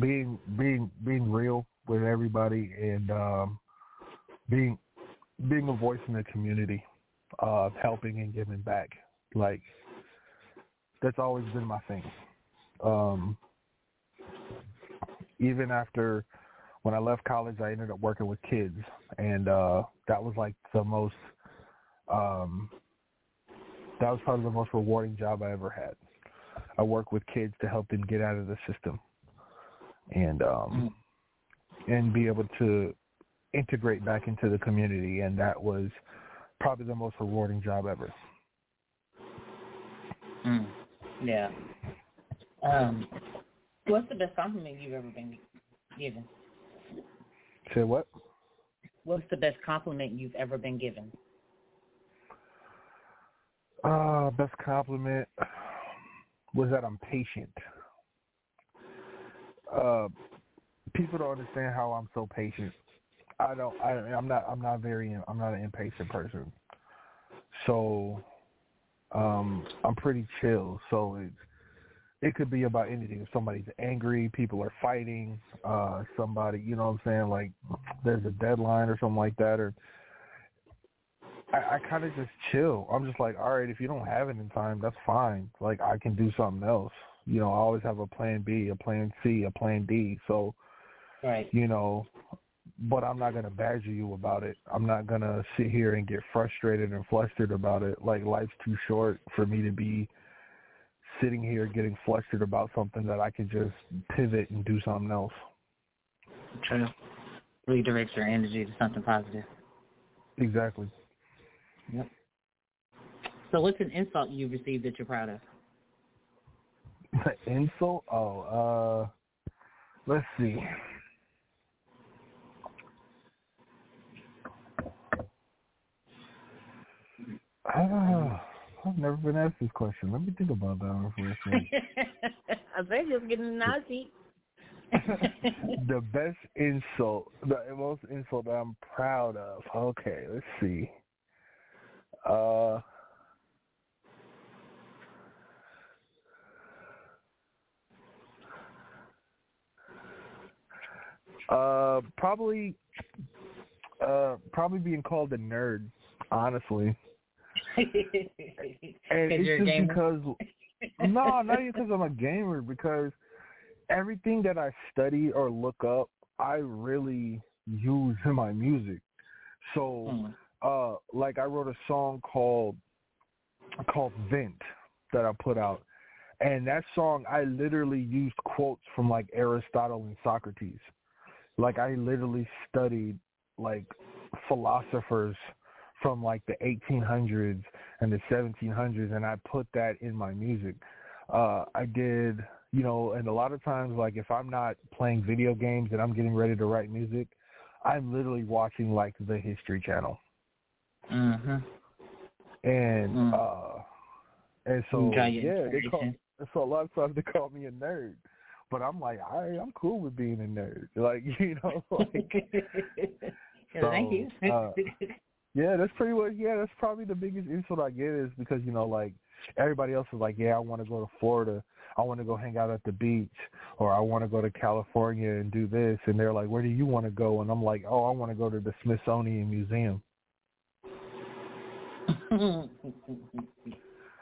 Speaker 7: being being being real with everybody and um, being being a voice in the community, uh, helping and giving back. Like that's always been my thing. Um, even after when I left college, I ended up working with kids, and uh, that was like the most. Um, that was probably the most rewarding job I ever had. I work with kids to help them get out of the system, and um, and be able to integrate back into the community, and that was probably the most rewarding job ever.
Speaker 1: Mm. Yeah. Um, what's the best compliment you've ever been given?
Speaker 7: Say what?
Speaker 1: What's the best compliment you've ever been given?
Speaker 7: Uh, best compliment was that I'm patient. Uh, people don't understand how I'm so patient. I don't. I, I'm not. I'm not very. I'm not an impatient person. So, um, I'm pretty chill. So it's it could be about anything. If somebody's angry, people are fighting, uh, somebody, you know what I'm saying, like there's a deadline or something like that, or I, I kind of just chill. I'm just like, all right, if you don't have it in time, that's fine. Like I can do something else. You know, I always have a plan B, a plan C, a plan D. So,
Speaker 1: right.
Speaker 7: you know, but I'm not gonna badger you about it. I'm not gonna sit here and get frustrated and flustered about it. Like life's too short for me to be sitting here getting flustered about something that I can just pivot and do something else.
Speaker 1: True. Redirect your energy to something positive.
Speaker 7: Exactly.
Speaker 1: Yep. So what's an insult you've received that you're proud of?
Speaker 7: insult? Oh, uh let's see. Ah. I've never been asked this question. Let me think about that one for a second.
Speaker 1: I think just getting naughty.
Speaker 7: the best insult, the most insult that I'm proud of. Okay, let's see. Uh, uh, probably, uh, probably being called a nerd. Honestly, it's just because no, not even because I'm a gamer. Because everything that I study or look up, I really use in my music. So,
Speaker 1: mm.
Speaker 7: uh, like I wrote a song called called Vent that I put out, and that song I literally used quotes from like Aristotle and Socrates. Like I literally studied like philosophers from like the 1800s and the 1700s, and I put that in my music. Uh, I did, you know, and a lot of times, like if I'm not playing video games and I'm getting ready to write music, I'm literally watching like the History Channel.
Speaker 1: Mhm.
Speaker 7: And
Speaker 1: Mm.
Speaker 7: uh, and so yeah, they call, so a lot of times they call me a nerd. But I'm like, I I'm cool with being a nerd. Like, you know, like so,
Speaker 1: Thank you.
Speaker 7: uh, yeah, that's pretty much. Yeah, that's probably the biggest insult I get is because you know, like everybody else is like, yeah, I want to go to Florida, I want to go hang out at the beach, or I want to go to California and do this, and they're like, where do you want to go? And I'm like, oh, I want to go to the Smithsonian Museum.
Speaker 1: yeah,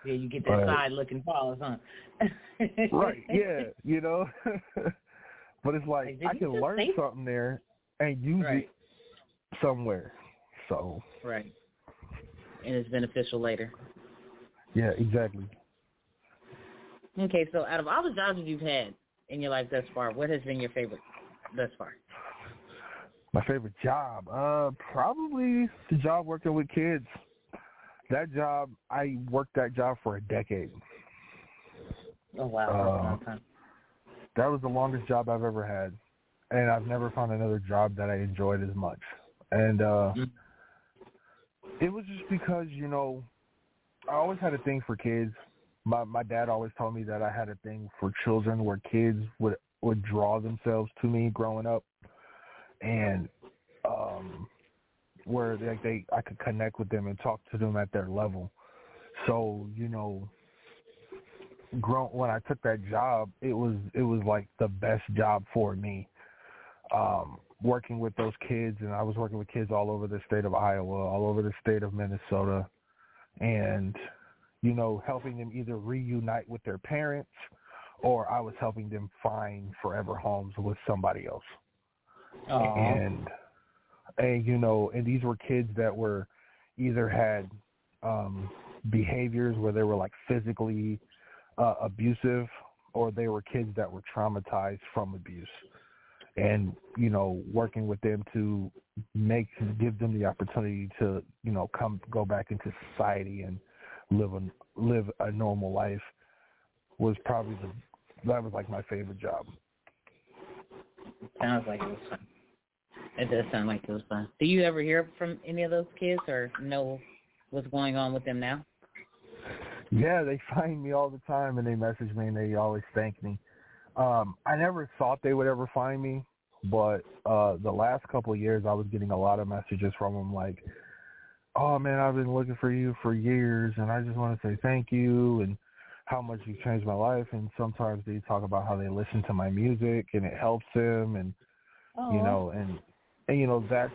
Speaker 1: you get that
Speaker 7: But-
Speaker 1: side looking pause, huh?
Speaker 7: right? Yeah, you know. but it's like
Speaker 1: did
Speaker 7: I can learn something there and use
Speaker 1: Right.
Speaker 7: it somewhere. So
Speaker 1: Right. And it's beneficial later.
Speaker 7: yeah, exactly.
Speaker 1: Okay, so out of all the jobs that you've had in your life thus far, what has been your favorite thus far?
Speaker 7: My favorite job, uh, probably the job working with kids. That job, I worked that job for a decade.
Speaker 1: Oh wow,
Speaker 7: Uh,
Speaker 1: long time.
Speaker 7: That was the longest job I've ever had, and I've never found another job that I enjoyed as much. And uh,
Speaker 1: Mm.
Speaker 7: It was just because you know, I always had a thing for kids. My my dad always told me that I had a thing for children, where kids would would draw themselves to me growing up, and um, where they, they I could connect with them and talk to them at their level. So you know, grown when I took that job, it was it was like the best job for me. Um, working with those kids, and I was working with kids all over the state of Iowa, all over the state of Minnesota, and you know, helping them either reunite with their parents or I was helping them find forever homes with somebody else.
Speaker 1: Aw.
Speaker 7: And and you know, and these were kids that were either had um behaviors where they were like physically uh, abusive or they were kids that were traumatized from abuse and you know working with them to make give them the opportunity to you know come go back into society and live a live a normal life was probably the that was like my favorite job
Speaker 1: Sounds like it was fun. It does sound like it was fun. Do you ever hear from any of those kids or know what's going on with them now?
Speaker 7: Yeah, they find me all the time and they message me and they always thank me. Um, I never thought they would ever find me, but uh the last couple of years I was getting a lot of messages from them like, "Oh man, I've been looking for you for years and I just want to say thank you and how much you've changed my life." And sometimes they talk about how they listen to my music and it helps them and you know and and you know that's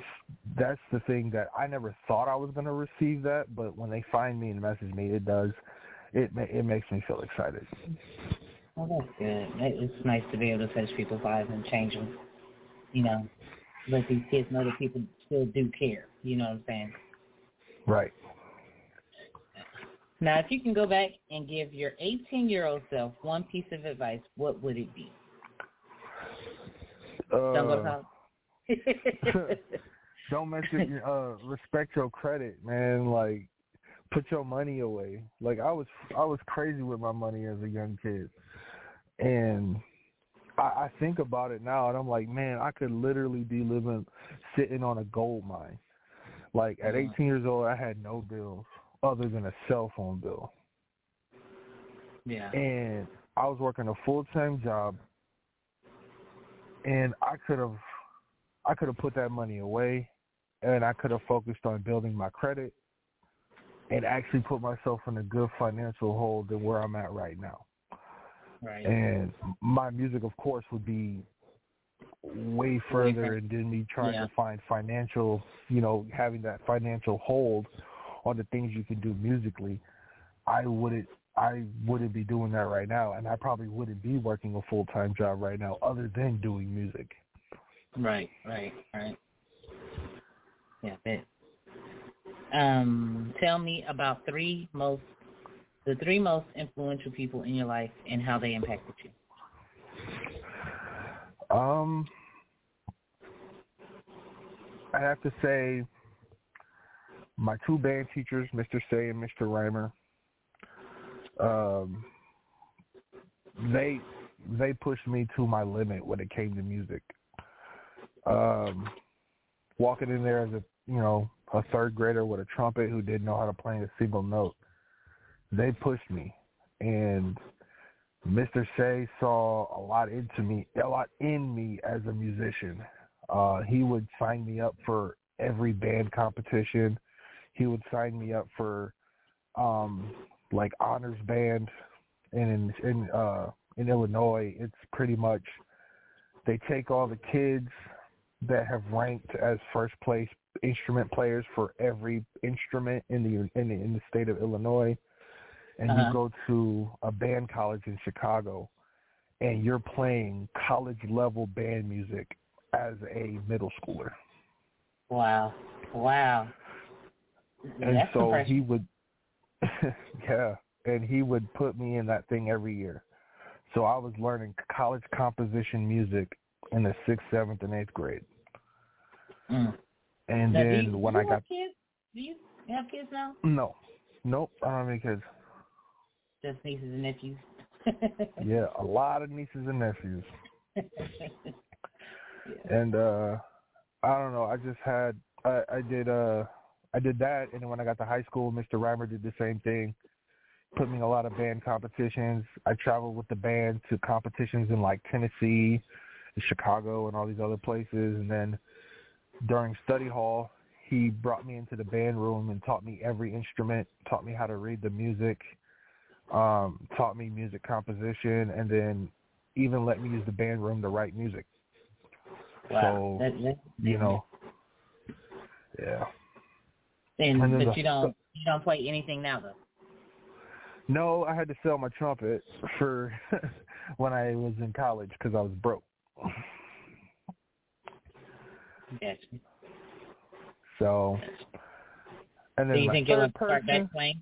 Speaker 7: that's the thing that I never thought I was going to receive that, but when they find me and message me, it does. It ma- it makes me feel excited.
Speaker 1: Well, that's good. It's nice to be able to touch people's lives and change them. You know, let these kids know that people still do care. You know what I'm saying?
Speaker 7: Right.
Speaker 1: Now, if you can go back and give your 18-year-old self one piece of advice, what would it be? Don't go to
Speaker 7: Uh,
Speaker 1: college.
Speaker 7: don't mess with uh respect your credit, man. Like put your money away. Like I was I was crazy with my money as a young kid. And I, I think about it now and I'm like, man, I could literally be living sitting on a gold mine. Like at
Speaker 1: Mhm.
Speaker 7: 18 years old I had no bills other than a cell phone bill.
Speaker 1: yeah.
Speaker 7: and I was working a full time job, and I could have, I could have put that money away, and I could have focused on building my credit, and actually put myself in a good financial hold than where I'm at right now.
Speaker 1: Right.
Speaker 7: And my music, of course, would be way further, and then me trying
Speaker 1: Yeah.
Speaker 7: to find financial, you know, having that financial hold on the things you can do musically. I wouldn't I wouldn't be doing that right now and I probably wouldn't be working a full time job right now other than doing music.
Speaker 1: Right, right, right. Yeah, bet. Um, tell me about three most the three most influential people in your life and how they impacted you.
Speaker 7: Um I have to say my two band teachers, Mr. Say and Mr. Reimer, um they they pushed me to my limit when it came to music. Um walking in there as a you know, a third grader with a trumpet who didn't know how to play a single note. They pushed me and Mr. Say saw a lot into me, a lot in me as a musician. Uh, he would sign me up for every band competition. He would sign me up for um, like honors band, and in in uh, in Illinois, it's pretty much they take all the kids that have ranked as first place instrument players for every instrument in the in the, in the state of Illinois and
Speaker 1: Uh-huh.
Speaker 7: you go to a band college in Chicago and you're playing college level band music as a middle schooler.
Speaker 1: Wow. Wow.
Speaker 7: And
Speaker 1: That's
Speaker 7: so
Speaker 1: impressive.
Speaker 7: he would yeah, and he would put me in that thing every year. So I was learning college composition music in the 6th, 7th and 8th grade.
Speaker 1: Mm.
Speaker 7: And
Speaker 1: Now,
Speaker 7: then
Speaker 1: you,
Speaker 7: when
Speaker 1: do
Speaker 7: I
Speaker 1: you
Speaker 7: got
Speaker 1: have kids? Do you have kids now?
Speaker 7: no. Nope, I don't have any kids.
Speaker 1: Just nieces and nephews.
Speaker 7: Yeah, a lot of nieces and nephews. and uh I don't know, I just had I, I did uh I did that and then when I got to high school Mr. Reimer did the same thing. Put me in a lot of band competitions. I traveled with the band to competitions in like Tennessee, Chicago and all these other places and then during study hall he brought me into the band room and taught me every instrument, taught me how to read the music, um, taught me music composition and then even let me use the band room to write music.
Speaker 1: Wow.
Speaker 7: So
Speaker 1: That- that-
Speaker 7: you know, yeah.
Speaker 1: And
Speaker 7: And
Speaker 1: but
Speaker 7: the-
Speaker 1: you don't you don't play anything now though.
Speaker 7: No, I had to sell my trumpet for when I was in college because I was broke.
Speaker 1: Gotcha.
Speaker 7: So, and then
Speaker 1: Do you think you'll start back playing?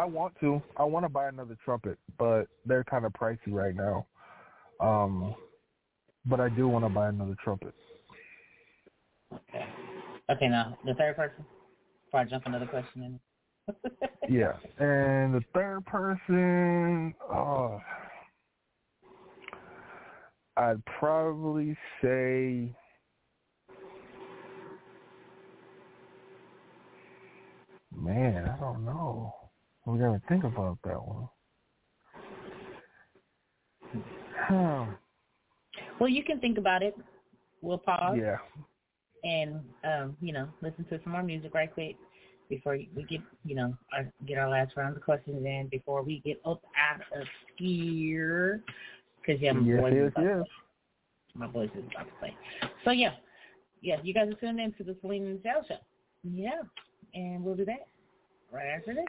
Speaker 7: I want to. I want to buy another trumpet, but they're kind of pricey right now. Um, but I do want to buy another trumpet.
Speaker 1: Okay. Okay, now the third person. Before I jump another question in.
Speaker 7: Yeah, and the third person, oh, I'd probably say. Man, I don't know. We gotta think about that one.
Speaker 1: Well, you can think about it. We'll pause
Speaker 7: Yeah.
Speaker 1: and um, you know listen to some more music right quick before we get you know our, get our last round of questions in before we get up out of here. Because yeah, my
Speaker 7: Yes,
Speaker 1: voice
Speaker 7: yes,
Speaker 1: is about
Speaker 7: yes.
Speaker 1: to play. My voice is about to play. So yeah, yeah, you guys are tuned in to the Selena Neshell Show. Yeah, and we'll do that right after this.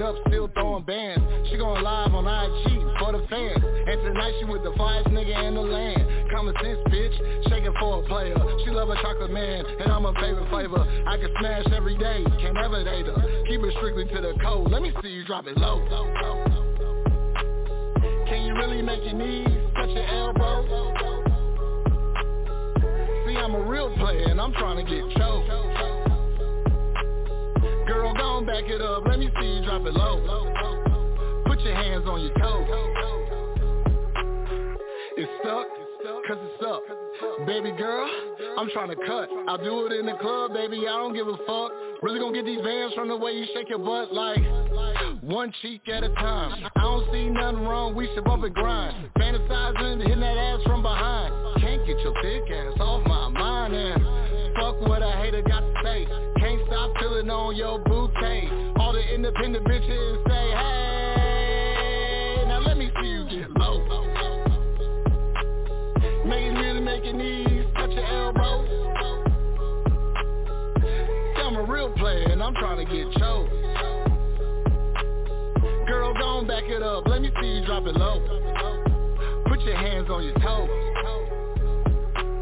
Speaker 2: It up, still throwing bands. She going live on IG for the fans. And tonight she with the finest nigga in the land. KahmenCents, bitch, shaking for a player. She love a chocolate man, and I'm her favorite flavor. I can smash every day, can't ever date her. Keep it strictly to the code, let me see you drop it low. Can you really make your knees touch your elbow? See, I'm a real player and I'm trying to get trying to cut. I'll do it in the club, baby. I don't give a fuck. Really gonna get these bands from the way you shake your butt like one cheek at a time. I don't see nothing wrong, we should bump and grind. Fantasizing, hitting that ass from behind. Can't get your thick ass off my mind and fuck what a hater got to say. Can't stop feeling on your bouquet. All the independent bitches say, hey, I'm trying to get choked. Girl, on back it up. Let me see you drop it low. Put your hands on your toes.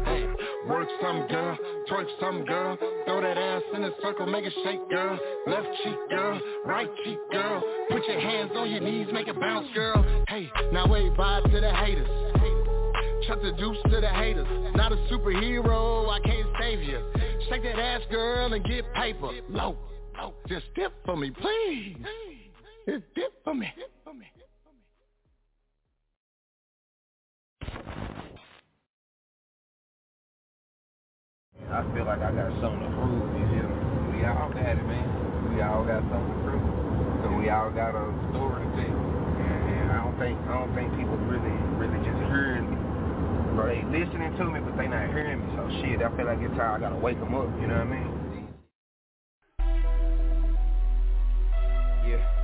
Speaker 2: Hey, work some girl, twerk some girl. Throw that ass in a circle, make it shake, girl. Left cheek, girl, right cheek, girl. Put your hands on your knees, make it bounce, girl. Hey, now wave bye to the haters. Chuck the deuce to the haters. Not a superhero, I can't save you. Shake that ass, girl, and get paper. Low. Just dip for me, please. Just dip for me.
Speaker 14: I feel like I got something to prove. You hear me? We all got it, man. We all got something to prove. So we y'all got a story to tell. And, and I don't think I don't think people really really just hearing me. Bro, they listening to me, but they not hearing me. So shit, I feel like it's time I gotta wake them up. You know what I mean? Yeah.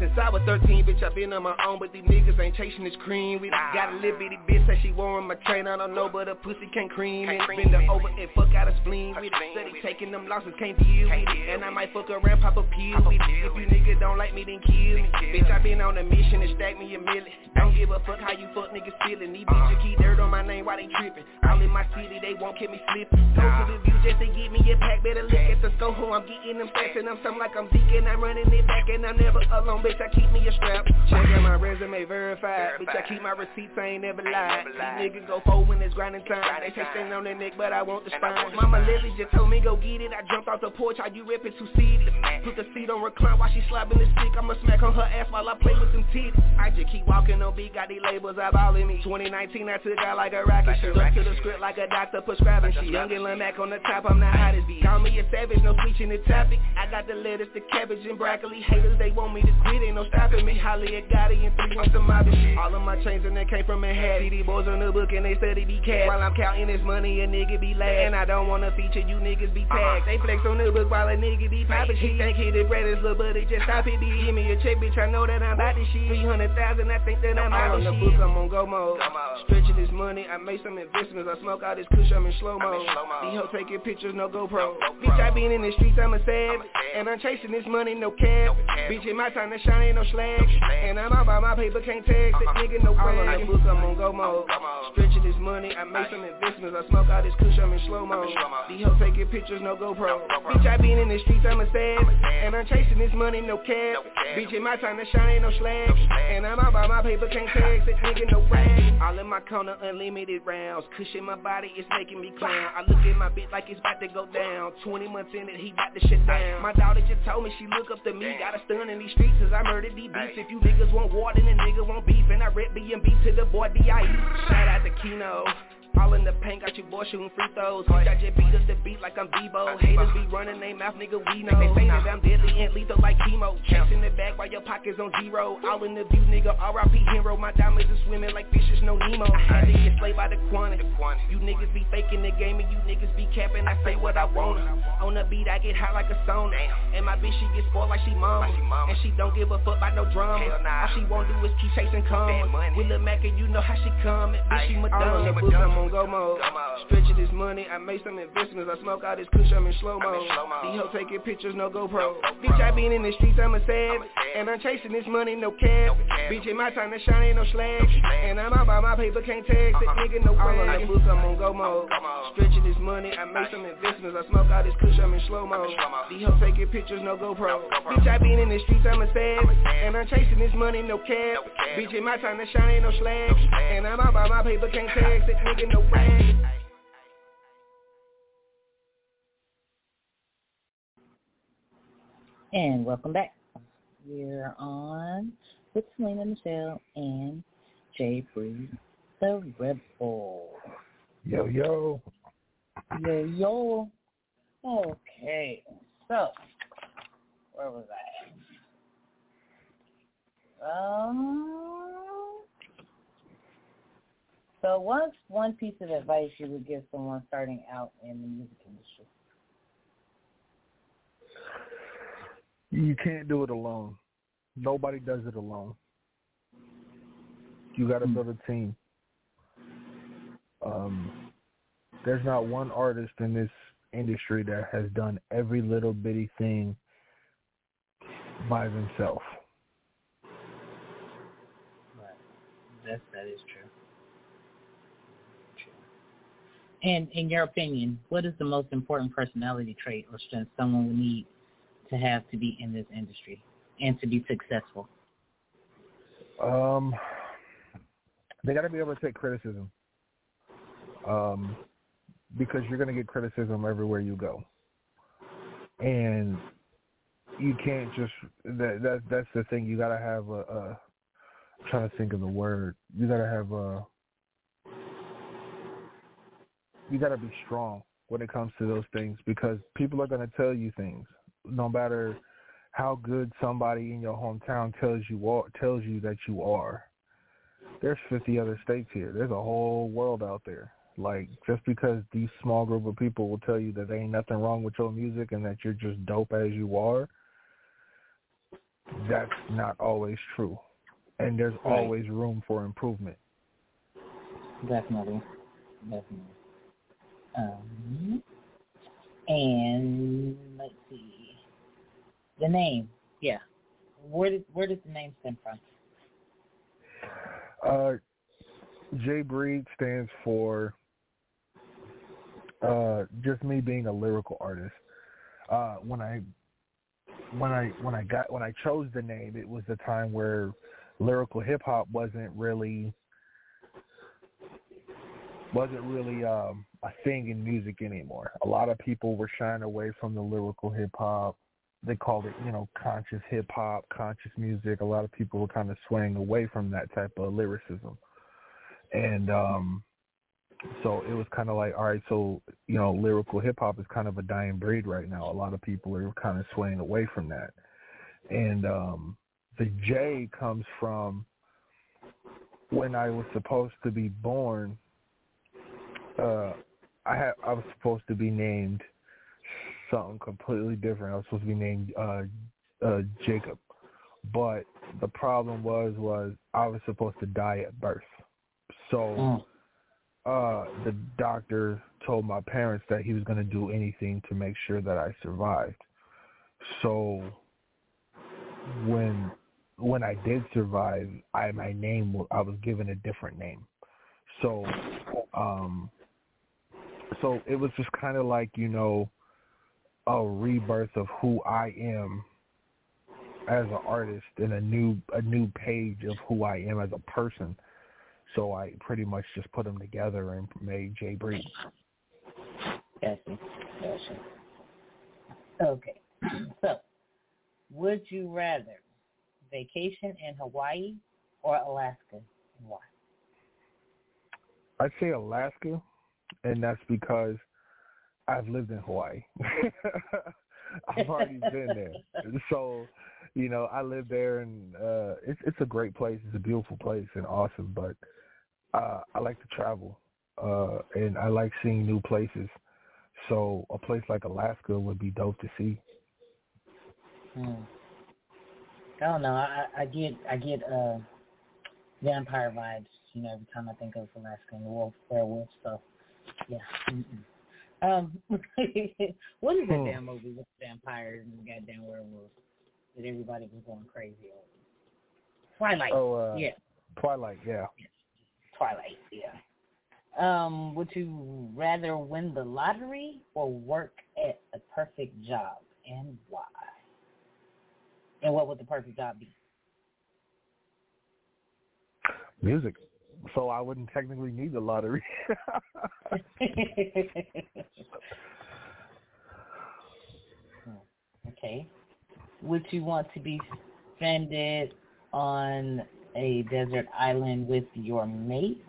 Speaker 15: Since I was 13, bitch, I been on my own, but these niggas ain't chasing this cream. We done got a little bitty bitch that she wearing my chain. I don't know, but her pussy can't cream. And bend her over and fuck out a spleen. We done steady taking them losses, can't deal with it. And I might fuck around, pop a pill. If you niggas don't like me, then kill me. Bitch, I been on a mission to stack me a million. Don't give a fuck how you fuck niggas feeling. These bitches keep dirt on my name while they tripping. All in my city, they won't keep me slipping. Go to the view just to get me a pack. Better look at the scope, who I'm getting them stacks. And I'm something like I'm deacon. I'm running it back and I'm never alone, bitch. I keep me a strap. Check out my resume verified. Bitch, I keep my receipts, I ain't never lied. These niggas go forward when it's grinding time. They say stand on their neck, but I want the spine. Mama Lily just told me go get it. I jumped off the porch, how you ripping two seated. Put the seat on recline while she slapping the stick. I'ma smack on her ass while I play with them titties. I just keep walking on beat, got these labels eyeballing me. 2019, I took out like a rocket ship. Up to the script like a doctor prescribing shit. Young and Mac on the top, I'm the hottest beat. Call me a savage, no switching the topic. I got the lettuce, the cabbage, and broccoli. Haters, they want me to quit, ain't no stopping me. Holly and Gotti and three months of my shit. All of my chains and they came from Manhattan. These boys on the book and they said they be cash. While I'm counting this money, a nigga be last. And I don't wanna feature you niggas be uh-huh. tagged. They flex on the book while a nigga be poppin' shit. He think he the greatest, little buddy, just stop it, be give me a check, bitch. I know that I'm about this shit. 300,000, I think that I'm out of the book. I'm on go mode. Stretching this money, I made some investments. I smoke all this kush, I'm in slow mo. These hoes taking pictures, no GoPro. Bitch, I been in the streets, I'm a sad. And I'm chasing this money, no cab. Bitch, it's my time shine, ain't no slag. And I'm all by my paper, can't tag. That nigga, no brag. On the book, I'm on go mode. Stretching this money, I made some investments. I smoke all this kush, I'm in slow mo. These hoes taking pictures, no GoPro. Bitch, I been in the streets, I'm a sad. And I'm chasing this money, no cab. Bitch, in my time to shine, ain't no slag. And I'm all by my paper, can't tag. That nigga, no brag. All in my corner, unlimited rounds. Cushion my body, it's making me clown. I look at my bitch like it's about to go down. 20 months in it, he got to shit down. My daughter just told me she look up to me. Got a stun in these streets as I murdered these beats. If you niggas want war, then the nigga want beef. And I rip B&B to the boy D.I.E. Shout out to Kino. All in the paint, got your boy shooting free throws. Bitch, I just beat us the beat like I'm Debo. Haters be running they mouth, nigga, we know. They say that I'm deadly and lethal like chemo. Chasing the bag while your pockets on zero. All in the view, nigga, R.I.P. hero. My diamonds are swimming like fishes, no Nemo. Had to get slayed by the quantity. You niggas be faking the game and you niggas be capping. I say what I want. On the beat, I get hot like a sauna. And my bitch, she get spoiled like she mama. And she don't give a fuck about no drama. All she won't do is keep chasing commas. With Lil Mac and you know how she coming. Bitch, she Madonna. The I'm on go mode. Stretching this money, I made some investments. I smoke all this kush, I'm in slow mo. These hoes taking pictures, no GoPro. Bitch, I been in the streets, I'm a sad. And I'm chasing this money, no cab. Bitch, in my time to shine, ain't no slag. And I'm all by my paper, can't tag. That nigga, no brag. The book, I'm on go mode. Stretching this money, I made some investments. I smoke all this kush, I'm in slow mo. These hoes taking pictures, no GoPro. Bitch, I been in the streets, I'm a sad. And I'm chasing this money, no cab. Bitch, in my time to shine, ain't no slag. And I'm all by my paper, can't tag. That nigga,
Speaker 1: And welcome back. We're on with Selena Neshell and Jay Breed, the Rebel.
Speaker 7: Yo, yo.
Speaker 1: Yo, yo. Okay, so where was I? Um, so what's one piece of advice you would give someone starting out in the music industry?
Speaker 7: You can't do it alone. Nobody does it alone. You got to build a team. Um, there's not one artist in this industry that has done every little bitty thing by themselves.
Speaker 1: Right. That that is true. True. And in your opinion, what is the most important personality trait or strength someone would need to have to be in this industry and to be successful?
Speaker 7: Um, they got to be able to take criticism. Um, because you're going to get criticism everywhere you go, and you can't just that that that's the thing. You got to have a, a I'm trying to think of the word. You gotta have uh you gotta be strong when it comes to those things because people are gonna tell you things no matter how good somebody in your hometown tells you are, tells you that you are. There's 50 other states here. There's a whole world out there. Like just because these small group of people will tell you that there ain't nothing wrong with your music and that you're just dope as you are, that's not always true. And there's
Speaker 1: Right.
Speaker 7: always room for improvement.
Speaker 1: Definitely. Definitely. Um, and let's see. The name, yeah. Where did where does the name stem from?
Speaker 7: Uh, J Breed stands for uh, just me being a lyrical artist. Uh, when I when I when I got when I chose the name, it was the time where lyrical hip hop wasn't really wasn't really um, a thing in music anymore. A lot of people were shying away from the lyrical hip hop. They called it, you know, conscious hip hop, conscious music. A lot of people were kind of swaying away from that type of lyricism. And um so it was kind of like, all right, so you know, lyrical hip hop is kind of a dying breed right now. A lot of people are kind of swaying away from that. And um the J comes from when I was supposed to be born. Uh, I had I was supposed to be named something completely different. I was supposed to be named uh, uh, Jacob, but the problem was was I was supposed to die at birth. So uh, the doctor told my parents that he was going to do anything to make sure that I survived. So when when I did survive, I my name I was given a different name. So um so it was just kind of like, you know, a rebirth of who I am as an artist and a new a new page of who I am as a person. So I pretty much just put them together and made Jay Breed.
Speaker 1: Gotcha. Gotcha. Okay. So, would you rather vacation in Hawaii or Alaska and why?
Speaker 7: I'd say Alaska, and that's because I've lived in Hawaii. I've already been there, so you know I live there, and uh it's it's a great place. It's a beautiful place and awesome. But uh I like to travel, uh and I like seeing new places. So a place like Alaska would be dope to see.
Speaker 1: Hmm. I don't know. I, I get I get uh vampire vibes. You know, every time I think of Alaska and the wolf werewolf stuff. Yeah. Mm-mm. Um, what is that
Speaker 7: Hmm.
Speaker 1: damn movie with vampires and goddamn werewolves that everybody was going crazy over? Twilight.
Speaker 7: Oh, uh,
Speaker 1: yeah,
Speaker 7: Twilight, yeah.
Speaker 1: Twilight. Yeah. Um, would you rather win the lottery or work at a perfect job, and why? And what would the perfect job be?
Speaker 7: Music. So I wouldn't technically need the lottery.
Speaker 1: okay. Would you want to be stranded on a desert island with your mate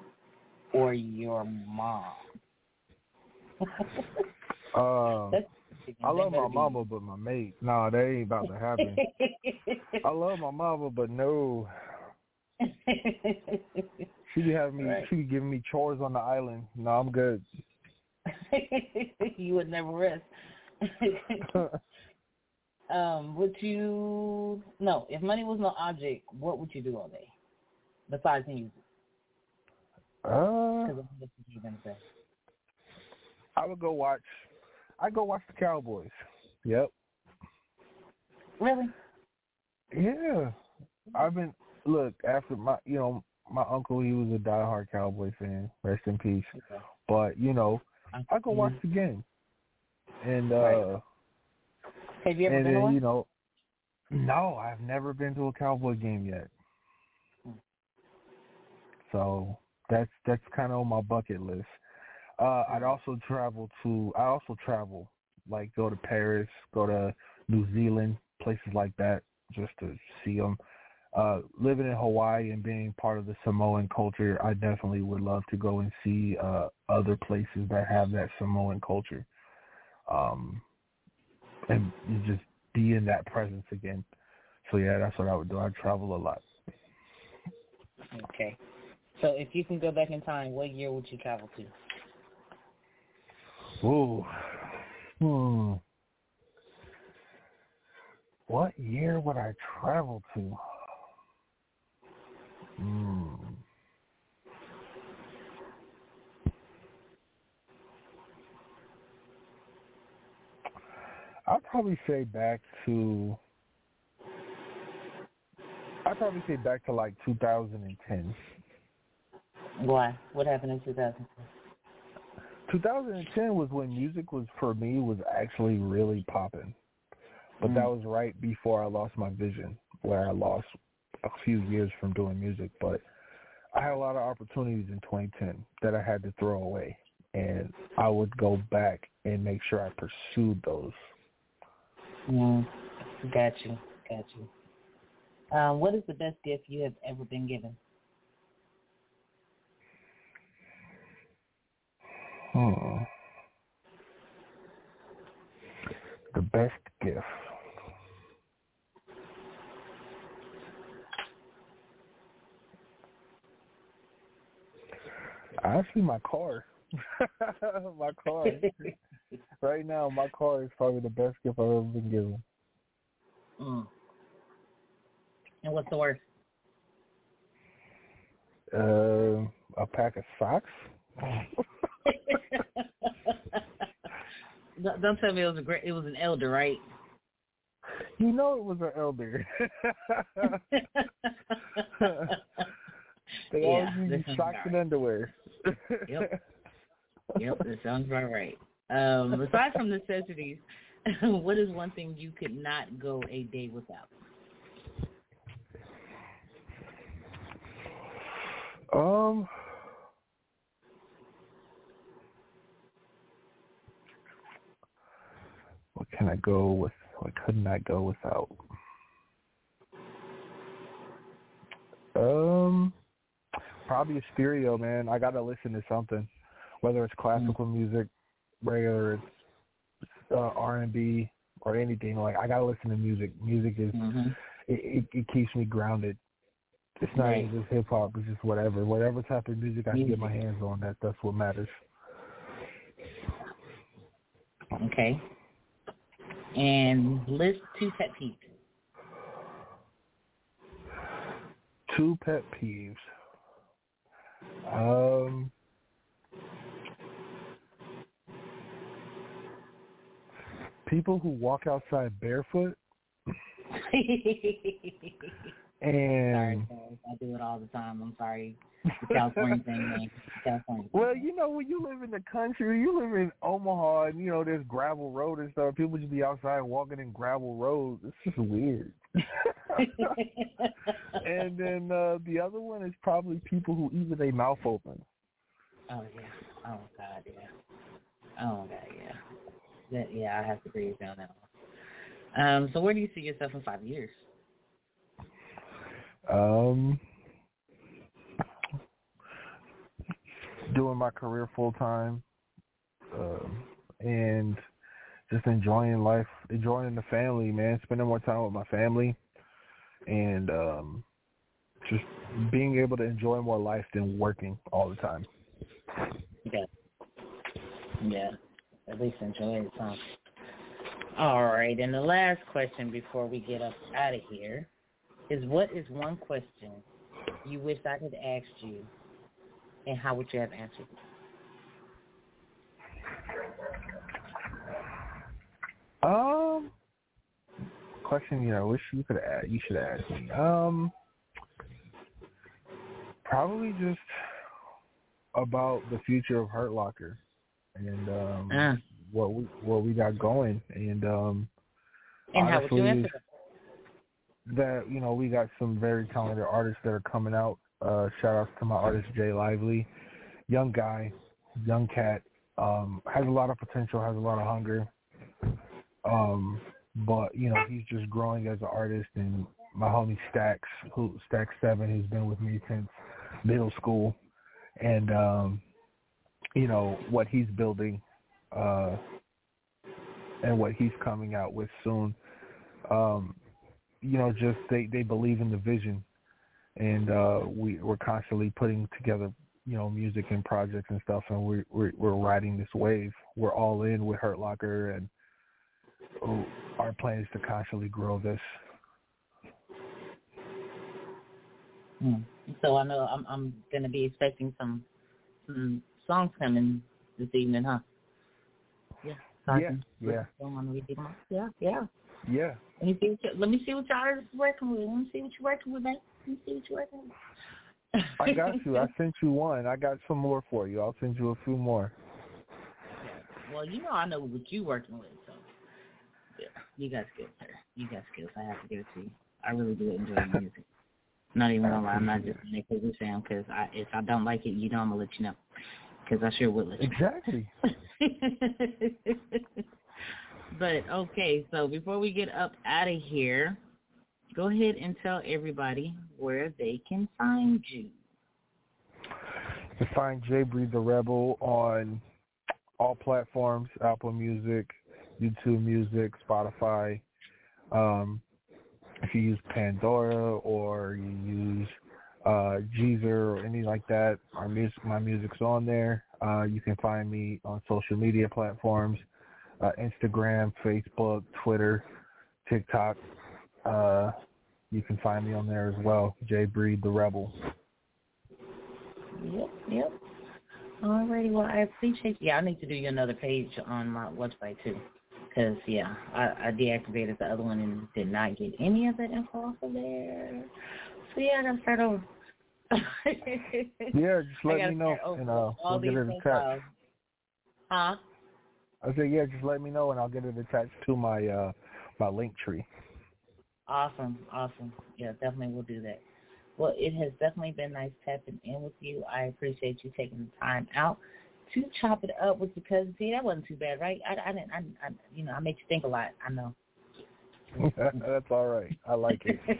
Speaker 1: or your mom?
Speaker 7: uh, I love my mama, but my mate, nah, that ain't about to happen. I love my mama, but no. She be having me.
Speaker 1: Right.
Speaker 7: She be giving me chores on the island. No, I'm good.
Speaker 1: you would never rest. um, would you no, if money was no object, what would you do all day? Besides music.
Speaker 7: Uh,
Speaker 1: Because that's what you're gonna say.
Speaker 7: I would go watch. I go watch the Cowboys. Yep.
Speaker 1: Really?
Speaker 7: Yeah. I've been look after my. You know, my uncle. He was a diehard Cowboy fan. Rest in peace. But you know, I go watch the game. And uh
Speaker 1: Right. Have you ever
Speaker 7: and
Speaker 1: been to
Speaker 7: then,
Speaker 1: one?
Speaker 7: you know, no, I've never been to a Cowboy game yet. So that's that's kind of on my bucket list. Uh, I'd also travel to. I also travel, like go to Paris, go to New Zealand, places like that, just to see them. Uh, living in Hawaii and being part of the Samoan culture, I definitely would love to go and see uh, other places that have that Samoan culture, um, and just be in that presence again. So yeah, that's what I would do. I'd travel a lot.
Speaker 1: Okay. So if you can go back in time, what year would you travel to?
Speaker 7: Ooh. Hmm. What year would I travel to? Hmm. I'd probably say back to I'd probably say back to like 2010.
Speaker 1: Why? What happened in 2010?
Speaker 7: 2010 was when music was for me was actually really popping, but mm. that was right before I lost my vision, where I lost a few years from doing music. But I had a lot of opportunities in 2010 that I had to throw away, and I would go back and make sure I pursued those.
Speaker 1: Mm. Got you. Got you. Um, what is the best gift you have ever been given?
Speaker 7: Hmm. The best gift. Actually, my car. my car. right now, my car is probably the best gift I've ever been given.
Speaker 1: Mm. And what's the worst?
Speaker 7: Uh, a pack of socks.
Speaker 1: Don't tell me it was a great. It was an elder, right?
Speaker 7: You know it was an elder. they
Speaker 1: yeah,
Speaker 7: always use socks and underwear.
Speaker 1: yep. Yep, that sounds about right. Um, aside from necessities, what is one thing you could not go a day without?
Speaker 7: Um, what can I go with? What couldn't I go without? Um, probably a stereo, man. I gotta listen to something, whether it's classical mm-hmm. music, regular, it's uh, R and B or anything. Like I gotta listen to music. Music is
Speaker 1: mm-hmm.
Speaker 7: it, it, it keeps me grounded. It's not
Speaker 1: right.
Speaker 7: just hip hop. It's just whatever, whatever type of music I can get my hands on. That that's what matters.
Speaker 1: Okay. And list two pet peeves.
Speaker 7: Two pet peeves. Um, people who walk outside barefoot. and
Speaker 1: sorry, I do it all the time. I'm sorry. The California thing, man. California.
Speaker 7: Well, you know, when you live in the country, you live in Omaha, and you know there's gravel road and stuff. People just be outside walking in gravel roads. It's just weird. And then uh the other one is probably people who eat their mouth open.
Speaker 1: Oh yeah. Oh god, yeah. Oh god, yeah. That yeah, I have to agree with you on that one. Um, so where do you see yourself in five years?
Speaker 7: Um, doing my career full time, um, and just enjoying life, enjoying the family, man, spending more time with my family, and um, just being able to enjoy more life than working all the time.
Speaker 1: Yeah. Yeah. At least enjoy the time. All right, and the last question before we get up out of here is what is one question you wish I had asked you and how would you have answered it?
Speaker 7: Um, question you know, I wish you could add, you should ask me. Um, probably just about the future of Hurt Locker and um,
Speaker 1: uh.
Speaker 7: what we what we got going, and um,
Speaker 1: and how would you answer
Speaker 7: that? You know, we got some very talented artists that are coming out uh, shout outs to my artist Jay Lively, young guy, young cat, um, has a lot of potential, has a lot of hunger. Um, but you know he's just growing as an artist and my homie Stacks, who Stacks Seven, who's been with me since middle school, and um, you know what he's building, uh, and what he's coming out with soon. Um, you know, just they they believe in the vision, and uh, we we're constantly putting together you know music and projects and stuff, and we're we're, we're riding this wave. We're all in with Hurt Locker, and oh, our plan is to constantly grow this.
Speaker 1: Hmm. So I know I'm I'm gonna be expecting some some songs coming this evening, huh? Yeah. So
Speaker 7: yeah. Yeah.
Speaker 1: Yeah. Yeah.
Speaker 7: Yeah.
Speaker 1: Let me see what you, let me see what your artist is working with. Let me see what you're working with, man. Let me see what you're working with.
Speaker 7: I got you. I sent you one. I got some more for you. I'll send you a few more.
Speaker 1: Well, you know I know what you're working with, you got skills, sir. You got skills. I have to give it to you. I really do enjoy your music. Not even gonna lie, I'm not just saying because you sound. Because I, if I don't like it, you know I'm gonna let you know. Because I sure would let you.
Speaker 7: Exactly.
Speaker 1: but okay, so before we get up out of here, go ahead and tell everybody where they can find you.
Speaker 7: You can find Breed the Rebel on all platforms: Apple Music, YouTube Music, Spotify. Um, if you use Pandora or you use uh, Deezer or any like that, our music, my music's on there. Uh, you can find me on social media platforms, uh, Instagram, Facebook, Twitter, TikTok. Uh, you can find me on there as well, Jay Breed the Rebel.
Speaker 1: Yep, yep. Alrighty, well I appreciate. Yeah, I need to do you another page on my website too. Because, yeah, I, I deactivated the other one and did not get any of that info off of there. So, yeah, I got to start over.
Speaker 7: yeah, just let me know and uh, we'll get it attached.
Speaker 1: Huh?
Speaker 7: I said, yeah, just let me know and I'll get it attached to my uh my link tree.
Speaker 1: Awesome, awesome. Yeah, definitely we'll do that. Well, it has definitely been nice tapping in with you. I appreciate you taking the time out to chop it up with your cousin. See, that wasn't too bad, right? I, I didn't, I, I, you know, I make you think a lot. I know.
Speaker 7: That's all right. I like it.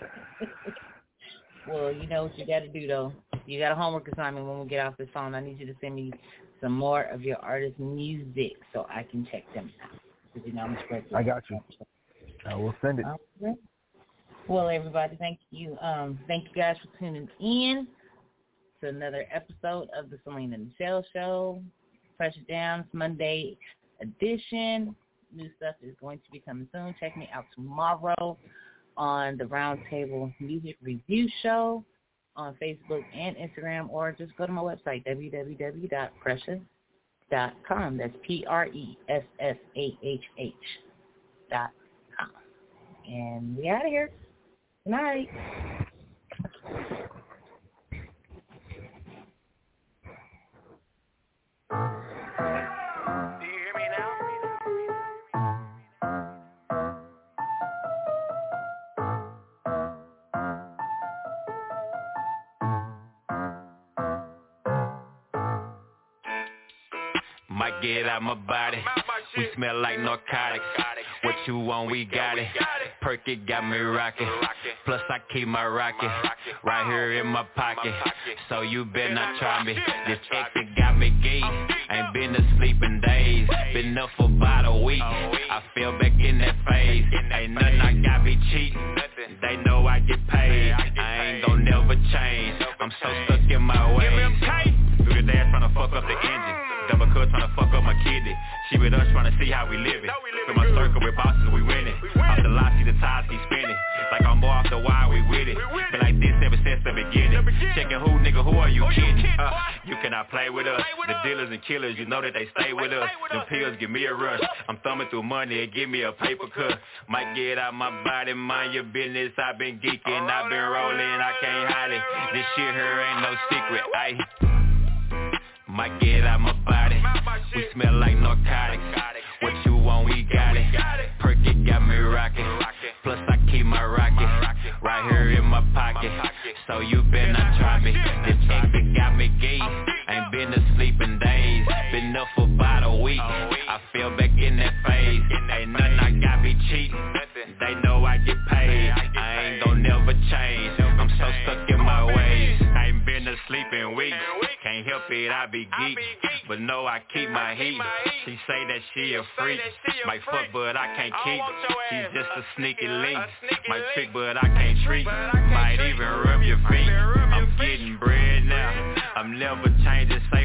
Speaker 1: well, you know what you got to do though. You got a homework assignment when we get off this phone. I need you to send me some more of your artist music so I can check them out. You know I'm
Speaker 7: I got you. I will send it.
Speaker 1: Well, everybody, thank you. Um, thank you guys for tuning in to another episode of the Selena Neshell Show. Pressure Down Monday edition. New stuff is going to be coming soon. Check me out tomorrow on the Roundtable Music Review Show on Facebook and Instagram, or just go to my website, www.pressahh.com. That's P-R-E-S-S-A-H-H dot com. And we out of here. Good night.
Speaker 16: Get out my body. We smell like narcotics. What you want, we got it. Perk it got me rocking. Plus I keep my rocket right here in my pocket. So you better not try me. This exit got me gay. Ain't been asleep in days. Been up for about a week. I feel back in that phase. Ain't nothing I got me cheating. They know I get paid. I ain't gon' never change. I'm so stuck in my ways. Through the dash trying to fuck up the engine. Double cut trying to fuck up my kidney. She with us trying to see how we living. Through my circle with bosses, we winning. Off the lot, see the ties keep spinning. Like I'm more off the wire, we with it. Been like this ever since the beginning. Checking who, nigga, who are you kidding? Uh, you cannot play with us. The dealers and killers, you know that they stay with us. Them pills give me a rush. I'm thumbing through money and give me a paper cut. Might get out my body, mind your business. I've been geeking, I've been rolling, I can't hide it. This shit here ain't no secret. I might get out my body. We smell like narcotics want, we got it. perky got me rocking. Plus I keep my rocket right here in my pocket. So you better not try me. This exit got me gay. Ain't been to sleep in days. Been up for about a week. I fell back in that phase. Ain't nothing I got me cheating, They know I get paid. I ain't gon' never
Speaker 13: change. I'm
Speaker 16: so stuck in my ways. I ain't been to sleep in weeks.
Speaker 13: Can't help it, I be geek. But no, I keep my heat. She say that she a freak. My foot, but I can't keep it. She's just a sneaky link. My trick, but I can't treat him. Might even rub your feet. I'm getting bread now. I'm never changing. Say